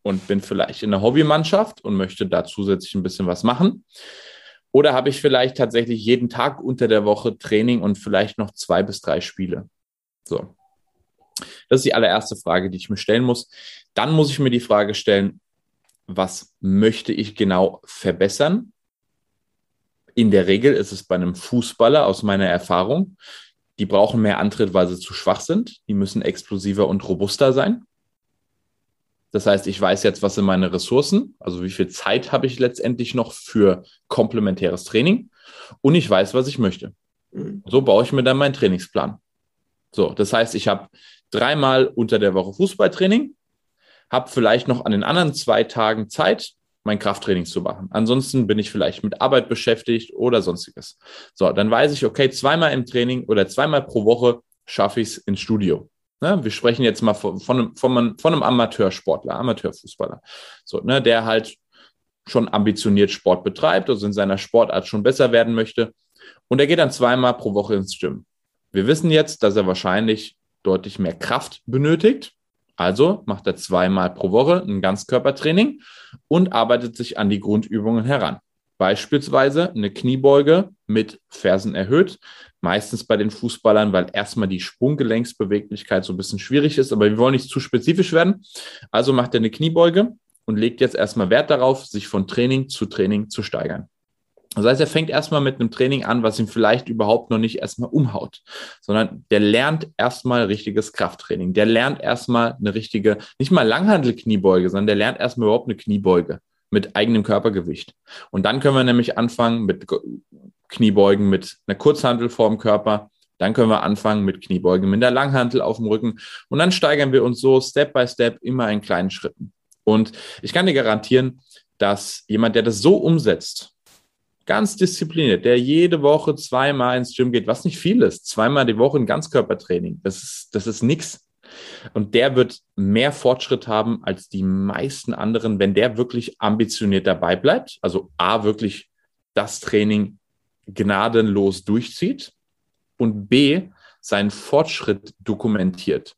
und bin vielleicht in einer Hobbymannschaft und möchte da zusätzlich ein bisschen was machen? Oder habe ich vielleicht tatsächlich jeden Tag unter der Woche Training und vielleicht noch zwei bis drei Spiele? So. Das ist die allererste Frage, die ich mir stellen muss. Dann muss ich mir die Frage stellen, was möchte ich genau verbessern? In der Regel ist es bei einem Fußballer aus meiner Erfahrung, die brauchen mehr Antritt, weil sie zu schwach sind. Die müssen explosiver und robuster sein. Das heißt, ich weiß jetzt, was sind meine Ressourcen, also wie viel Zeit habe ich letztendlich noch für komplementäres Training und ich weiß, was ich möchte. Mhm. So baue ich mir dann meinen Trainingsplan. So, das heißt, ich habe dreimal unter der Woche Fußballtraining, habe vielleicht noch an den anderen zwei Tagen Zeit, mein Krafttraining zu machen. Ansonsten bin ich vielleicht mit Arbeit beschäftigt oder sonstiges. So, dann weiß ich, okay, zweimal im Training oder zweimal pro Woche schaffe ich es ins Studio. Ne? Wir sprechen jetzt mal von, von, einem, von, einem, von einem Amateursportler, Amateurfußballer, so, ne, der halt schon ambitioniert Sport betreibt, also in seiner Sportart schon besser werden möchte. Und er geht dann zweimal pro Woche ins Gym. Wir wissen jetzt, dass er wahrscheinlich deutlich mehr Kraft benötigt. Also macht er zweimal pro Woche ein Ganzkörpertraining und arbeitet sich an die Grundübungen heran. Beispielsweise eine Kniebeuge mit Fersen erhöht, meistens bei den Fußballern, weil erstmal die Sprunggelenksbeweglichkeit so ein bisschen schwierig ist, aber wir wollen nicht zu spezifisch werden. Also macht er eine Kniebeuge und legt jetzt erstmal Wert darauf, sich von Training zu Training zu steigern. Das heißt, er fängt erstmal mit einem Training an, was ihn vielleicht überhaupt noch nicht erstmal umhaut, sondern der lernt erstmal richtiges Krafttraining. Der lernt erstmal eine richtige, nicht mal Langhandel-Kniebeuge, sondern der lernt erstmal überhaupt eine Kniebeuge mit eigenem Körpergewicht. Und dann können wir nämlich anfangen mit Kniebeugen mit einer Kurzhantel vorm Körper. Dann können wir anfangen mit Kniebeugen mit der Langhantel auf dem Rücken. Und dann steigern wir uns so Step by Step immer in kleinen Schritten. Und ich kann dir garantieren, dass jemand, der das so umsetzt, ganz diszipliniert, der jede Woche zweimal ins Gym geht, was nicht viel ist, zweimal die Woche ein Ganzkörpertraining, das ist, das ist nix. Und der wird mehr Fortschritt haben als die meisten anderen, wenn der wirklich ambitioniert dabei bleibt. Also A, wirklich das Training gnadenlos durchzieht und B, seinen Fortschritt dokumentiert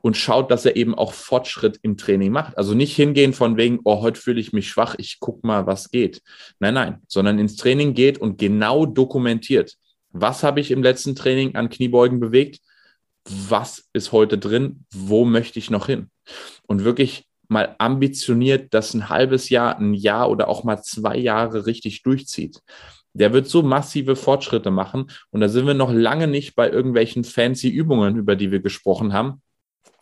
und schaut, dass er eben auch Fortschritt im Training macht. Also nicht hingehen von wegen, oh, heute fühle ich mich schwach, ich guck mal, was geht. Nein, nein, sondern ins Training geht und genau dokumentiert. Was habe ich im letzten Training an Kniebeugen bewegt? Was ist heute drin? Wo möchte ich noch hin? Und wirklich mal ambitioniert das ein halbes Jahr, ein Jahr oder auch mal zwei Jahre richtig durchzieht. Der wird so massive Fortschritte machen. Und da sind wir noch lange nicht bei irgendwelchen fancy Übungen, über die wir gesprochen haben.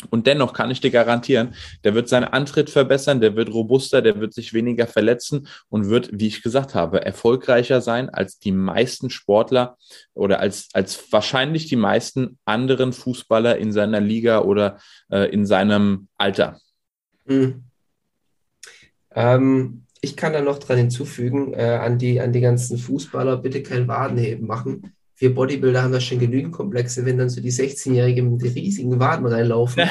Und dennoch kann ich dir garantieren, der wird seinen Antritt verbessern, der wird robuster, der wird sich weniger verletzen und wird, wie ich gesagt habe, erfolgreicher sein als die meisten Sportler oder als, als wahrscheinlich die meisten anderen Fußballer in seiner Liga oder äh, in seinem Alter. Mhm. Ähm, ich kann da noch dran hinzufügen, äh, an, die, an die ganzen Fußballer, bitte kein Wadenheben machen. Wir Bodybuilder haben da schon genügend Komplexe, wenn dann so die 16-Jährigen mit riesigen Waden reinlaufen,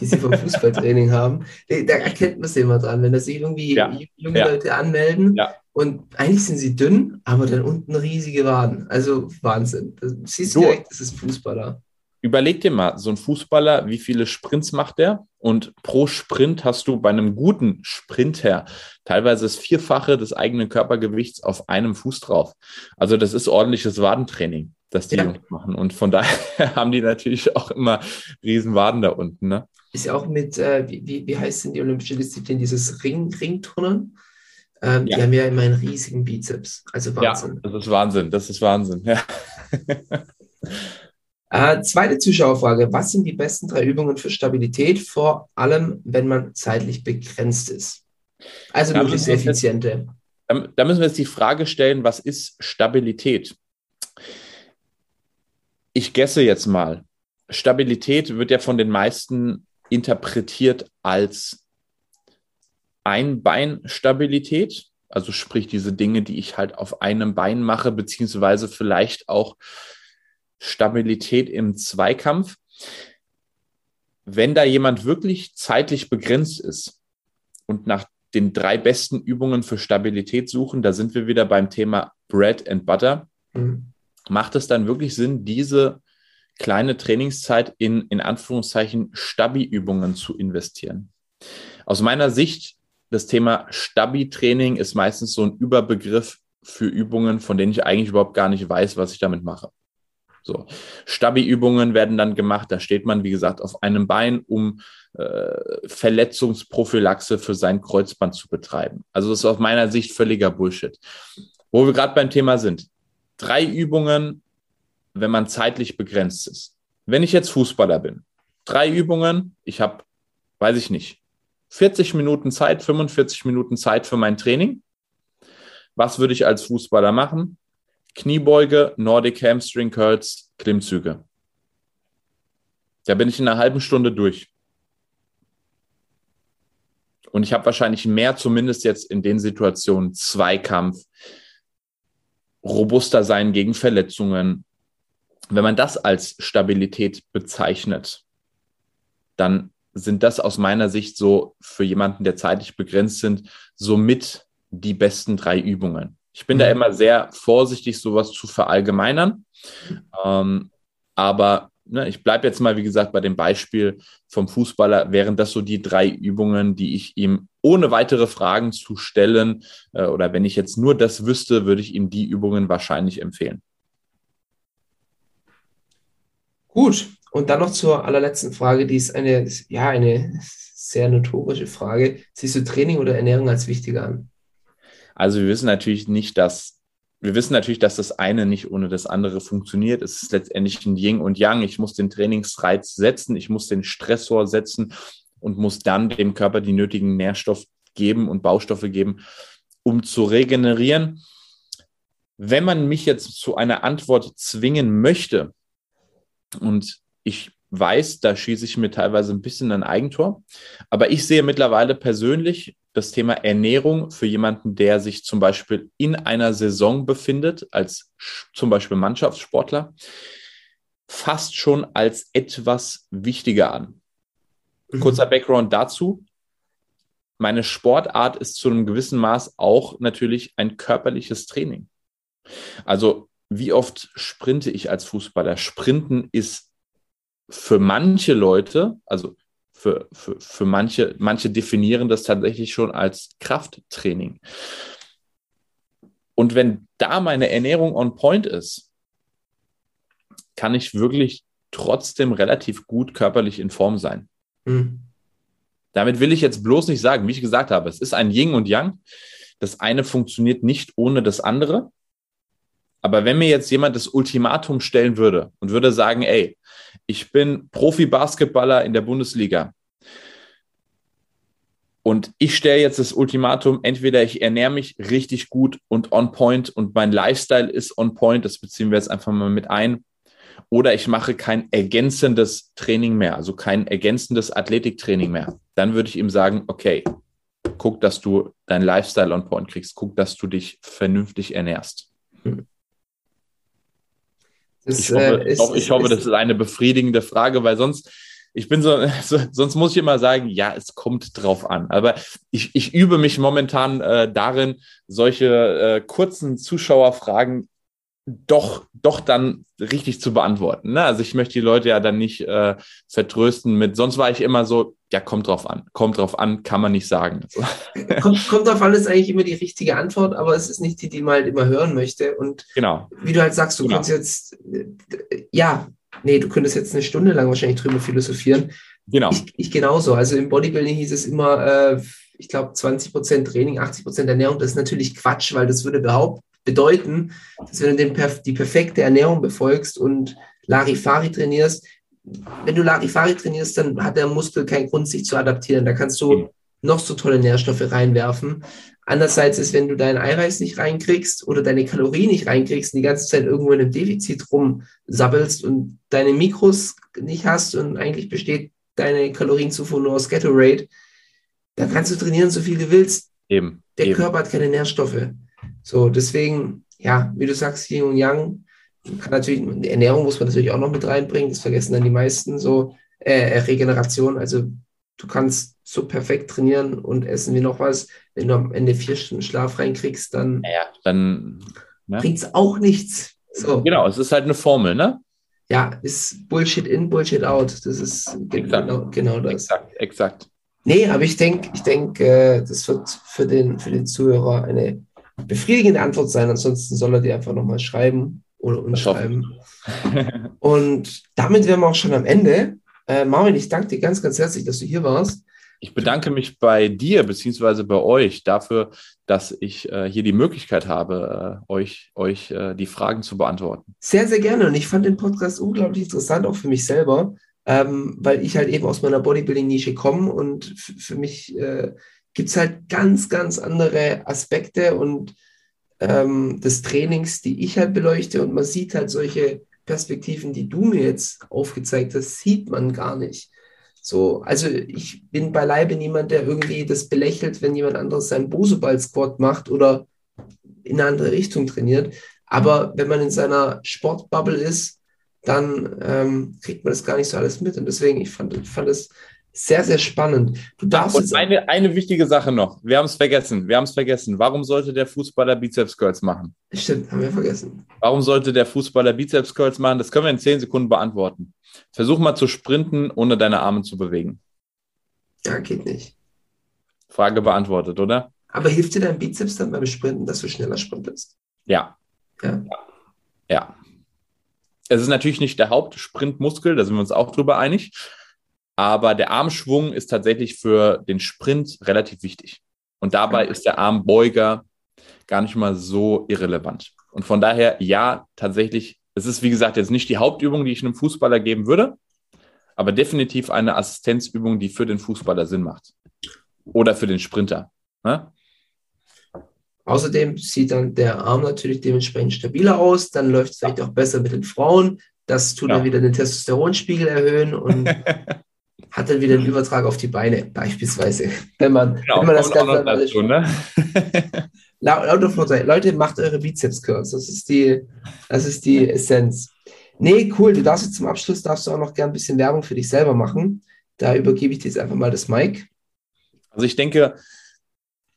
die sie vom Fußballtraining haben. Da erkennt man es immer dran, wenn da sich irgendwie ja. junge ja. Leute anmelden ja. und eigentlich sind sie dünn, aber dann unten riesige Waden. Also Wahnsinn. Das siehst du direkt, das ist Fußballer. Überleg dir mal, so ein Fußballer, wie viele Sprints macht der? Und pro Sprint hast du bei einem guten Sprinter teilweise das Vierfache des eigenen Körpergewichts auf einem Fuß drauf. Also das ist ordentliches Wadentraining, das die ja. Jungs machen. Und von daher haben die natürlich auch immer riesen Waden da unten. Ne? Ist ja auch mit, äh, wie, wie heißt denn die olympische Disziplin, dieses Ring, Ringturnen? Ähm, ja. Die haben ja immer einen riesigen Bizeps. Also Wahnsinn. Ja, das ist Wahnsinn, das ist Wahnsinn. Ja. Äh, zweite Zuschauerfrage. Was sind die besten drei Übungen für Stabilität, vor allem wenn man zeitlich begrenzt ist? Also da möglichst effiziente. Jetzt, da müssen wir jetzt die Frage stellen, was ist Stabilität? Ich gesse jetzt mal. Stabilität wird ja von den meisten interpretiert als Einbeinstabilität, also sprich diese Dinge, die ich halt auf einem Bein mache, beziehungsweise vielleicht auch Stabilität im Zweikampf. Wenn da jemand wirklich zeitlich begrenzt ist und nach den drei besten Übungen für Stabilität suchen, da sind wir wieder beim Thema Bread and Butter. Mhm. Macht es dann wirklich Sinn, diese kleine Trainingszeit in, in Anführungszeichen Stabi-Übungen zu investieren? Aus meiner Sicht, das Thema Stabi-Training ist meistens so ein Überbegriff für Übungen, von denen ich eigentlich überhaupt gar nicht weiß, was ich damit mache. So. Stabi-Übungen werden dann gemacht, da steht man, wie gesagt, auf einem Bein, um äh, Verletzungsprophylaxe für sein Kreuzband zu betreiben. Also das ist aus meiner Sicht völliger Bullshit. Wo wir gerade beim Thema sind. Drei Übungen, wenn man zeitlich begrenzt ist. Wenn ich jetzt Fußballer bin, drei Übungen, ich habe, weiß ich nicht, 40 Minuten Zeit, 45 Minuten Zeit für mein Training. Was würde ich als Fußballer machen? Kniebeuge, Nordic Hamstring Curls, Klimmzüge. Da bin ich in einer halben Stunde durch. Und ich habe wahrscheinlich mehr, zumindest jetzt in den Situationen, Zweikampf, robuster sein gegen Verletzungen. Wenn man das als Stabilität bezeichnet, dann sind das aus meiner Sicht so für jemanden, der zeitlich begrenzt sind, somit die besten drei Übungen. Ich bin mhm. da immer sehr vorsichtig, sowas zu verallgemeinern. Ähm, aber ne, ich bleibe jetzt mal, wie gesagt, bei dem Beispiel vom Fußballer, wären das so die drei Übungen, die ich ihm ohne weitere Fragen zu stellen äh, oder wenn ich jetzt nur das wüsste, würde ich ihm die Übungen wahrscheinlich empfehlen. Gut, und dann noch zur allerletzten Frage, die ist eine, ja, eine sehr notorische Frage. Siehst du Training oder Ernährung als wichtiger an? Also wir wissen natürlich nicht, dass wir wissen natürlich, dass das eine nicht ohne das andere funktioniert. Es ist letztendlich ein Yin und Yang. Ich muss den Trainingsreiz setzen, ich muss den Stressor setzen und muss dann dem Körper die nötigen Nährstoffe geben und Baustoffe geben, um zu regenerieren. Wenn man mich jetzt zu einer Antwort zwingen möchte, und ich weiß, da schieße ich mir teilweise ein bisschen ein Eigentor, aber ich sehe mittlerweile persönlich das Thema Ernährung für jemanden, der sich zum Beispiel in einer Saison befindet, als zum Beispiel Mannschaftssportler, fast schon als etwas wichtiger an. Mhm. Kurzer Background dazu. Meine Sportart ist zu einem gewissen Maß auch natürlich ein körperliches Training. Also wie oft sprinte ich als Fußballer? Sprinten ist für manche Leute, also für, für, für manche, manche definieren das tatsächlich schon als Krafttraining. Und wenn da meine Ernährung on point ist, kann ich wirklich trotzdem relativ gut körperlich in Form sein. Mhm. Damit will ich jetzt bloß nicht sagen, wie ich gesagt habe, es ist ein Yin und Yang. Das eine funktioniert nicht ohne das andere. Aber wenn mir jetzt jemand das Ultimatum stellen würde und würde sagen, ey, ich bin Profi-Basketballer in der Bundesliga und ich stelle jetzt das Ultimatum, entweder ich ernähre mich richtig gut und on point und mein Lifestyle ist on point, das beziehen wir jetzt einfach mal mit ein, oder ich mache kein ergänzendes Training mehr, also kein ergänzendes Athletiktraining mehr, dann würde ich ihm sagen, okay, guck, dass du dein Lifestyle on point kriegst, guck, dass du dich vernünftig ernährst. Hm. Das, ich hoffe, äh, ist, ich hoffe ist, das ist eine befriedigende Frage, weil sonst, ich bin so, so, sonst muss ich immer sagen, ja, es kommt drauf an. Aber ich, ich übe mich momentan äh, darin, solche äh, kurzen Zuschauerfragen doch, doch dann richtig zu beantworten. Ne? Also ich möchte die Leute ja dann nicht äh, vertrösten mit, sonst war ich immer so, ja, kommt drauf an. Kommt drauf an, kann man nicht sagen. Kommt, kommt drauf an, ist eigentlich immer die richtige Antwort, aber es ist nicht die, die man halt immer hören möchte. Und genau. wie du halt sagst, du genau. kannst jetzt, ja, nee, du könntest jetzt eine Stunde lang wahrscheinlich drüber philosophieren. Genau. Ich, ich genauso. Also im Bodybuilding hieß es immer, äh, ich glaube, 20% Training, 80% Ernährung. Das ist natürlich Quatsch, weil das würde behaupten, bedeuten, dass wenn du den, die perfekte Ernährung befolgst und Larifari trainierst, wenn du Larifari trainierst, dann hat der Muskel keinen Grund, sich zu adaptieren. Da kannst du noch so tolle Nährstoffe reinwerfen. Andererseits ist, wenn du dein Eiweiß nicht reinkriegst oder deine Kalorien nicht reinkriegst und die ganze Zeit irgendwo in einem Defizit rumsabbelst und deine Mikros nicht hast und eigentlich besteht deine Kalorienzufuhr nur aus Gatorade, dann kannst du trainieren, so viel du willst. Eben. Der eben. Körper hat keine Nährstoffe. So, deswegen, ja, wie du sagst, Yin und Yang, kann natürlich, Ernährung muss man natürlich auch noch mit reinbringen, das vergessen dann die meisten, so äh, Regeneration, also du kannst so perfekt trainieren und essen wie noch was, wenn du am Ende vier Stunden Schlaf reinkriegst, dann, ja, dann ne? bringt es auch nichts. So. Genau, es ist halt eine Formel, ne? Ja, ist Bullshit in, Bullshit out. Das ist genau, genau das. Exakt, exakt. Nee, aber ich denke, ich denke, äh, das wird für den, für den Zuhörer eine befriedigende Antwort sein. Ansonsten soll er dir einfach nochmal schreiben oder uns schreiben. Und damit wären wir auch schon am Ende. Äh, Marvin, ich danke dir ganz, ganz herzlich, dass du hier warst. Ich bedanke mich bei dir beziehungsweise bei euch dafür, dass ich äh, hier die Möglichkeit habe, äh, euch, euch äh, die Fragen zu beantworten. Sehr, sehr gerne. Und ich fand den Podcast unglaublich interessant, auch für mich selber, ähm, weil ich halt eben aus meiner Bodybuilding-Nische komme und für mich äh, gibt es halt ganz, ganz andere Aspekte und ähm, des Trainings, die ich halt beleuchte. Und man sieht halt solche Perspektiven, die du mir jetzt aufgezeigt hast, sieht man gar nicht. So, also ich bin beileibe niemand, der irgendwie das belächelt, wenn jemand anderes seinen Bosoball-Squat macht oder in eine andere Richtung trainiert. Aber wenn man in seiner Sportbubble ist, dann ähm, kriegt man das gar nicht so alles mit. Und deswegen, ich fand, ich fand es sehr, sehr spannend. Du darfst Und eine, eine wichtige Sache noch. Wir haben es vergessen. Wir haben es vergessen. Warum sollte der Fußballer Bizeps Curls machen? Stimmt, haben wir vergessen. Warum sollte der Fußballer Bizeps Curls machen? Das können wir in zehn Sekunden beantworten. Versuch mal zu sprinten, ohne deine Arme zu bewegen. Ja, geht nicht. Frage beantwortet, oder? Aber hilft dir dein Bizeps dann beim Sprinten, dass du schneller sprintest? Ja. Ja. Ja. Es ist natürlich nicht der Hauptsprintmuskel, da sind wir uns auch drüber einig. Aber der Armschwung ist tatsächlich für den Sprint relativ wichtig. Und dabei ist der Armbeuger gar nicht mal so irrelevant. Und von daher, ja, tatsächlich, es ist wie gesagt jetzt nicht die Hauptübung, die ich einem Fußballer geben würde, aber definitiv eine Assistenzübung, die für den Fußballer Sinn macht. Oder für den Sprinter. Ne? Außerdem sieht dann der Arm natürlich dementsprechend stabiler aus. Dann läuft es vielleicht auch besser mit den Frauen. Das tut ja. dann wieder den Testosteronspiegel erhöhen und hat dann wieder einen Übertrag auf die Beine, beispielsweise. Wenn man, genau, wenn man das Ganze dazu, ne? Leute, macht eure Bizeps-Curls. Das ist die, das ist die Essenz. Nee, cool. Du darfst jetzt zum Abschluss darfst du auch noch gern ein bisschen Werbung für dich selber machen. Da übergebe ich dir jetzt einfach mal das Mic. Also ich denke,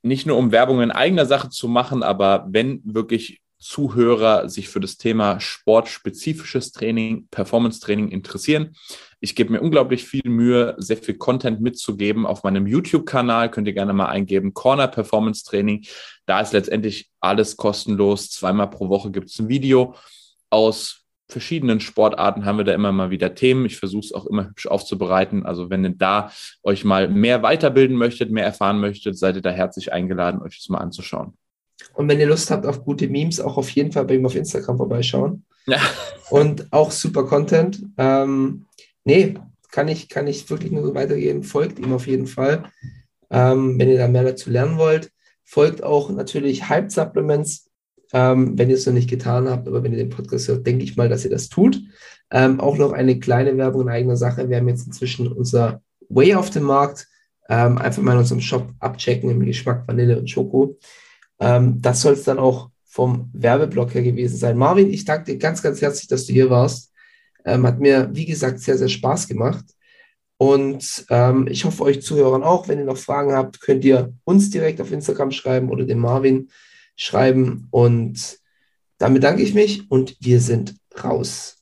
nicht nur um Werbung in eigener Sache zu machen, aber wenn wirklich Zuhörer sich für das Thema sportspezifisches Training, Performance-Training interessieren. Ich gebe mir unglaublich viel Mühe, sehr viel Content mitzugeben. Auf meinem YouTube-Kanal könnt ihr gerne mal eingeben, Corner Performance Training. Da ist letztendlich alles kostenlos. Zweimal pro Woche gibt es ein Video. Aus verschiedenen Sportarten haben wir da immer mal wieder Themen. Ich versuche es auch immer hübsch aufzubereiten. Also wenn ihr da euch mal mehr weiterbilden möchtet, mehr erfahren möchtet, seid ihr da herzlich eingeladen, euch das mal anzuschauen. Und wenn ihr Lust habt auf gute Memes, auch auf jeden Fall bei ihm auf Instagram vorbeischauen. Ja. Und auch super Content. Ähm, nee, kann ich, kann ich wirklich nur so weitergeben. Folgt ihm auf jeden Fall. Ähm, wenn ihr da mehr dazu lernen wollt. Folgt auch natürlich Hype Supplements, ähm, wenn ihr es noch nicht getan habt. Aber wenn ihr den Podcast hört, denke ich mal, dass ihr das tut. Ähm, auch noch eine kleine Werbung in eigener Sache. Wir haben jetzt inzwischen unser Way auf dem Markt. Ähm, einfach mal in unserem Shop abchecken im Geschmack Vanille und Schoko. Ähm, das soll es dann auch vom Werbeblock her gewesen sein. Marvin, ich danke dir ganz, ganz herzlich, dass du hier warst. Ähm, hat mir, wie gesagt, sehr, sehr Spaß gemacht. Und ähm, ich hoffe, euch Zuhörern auch, wenn ihr noch Fragen habt, könnt ihr uns direkt auf Instagram schreiben oder dem Marvin schreiben. Und damit danke ich mich und wir sind raus.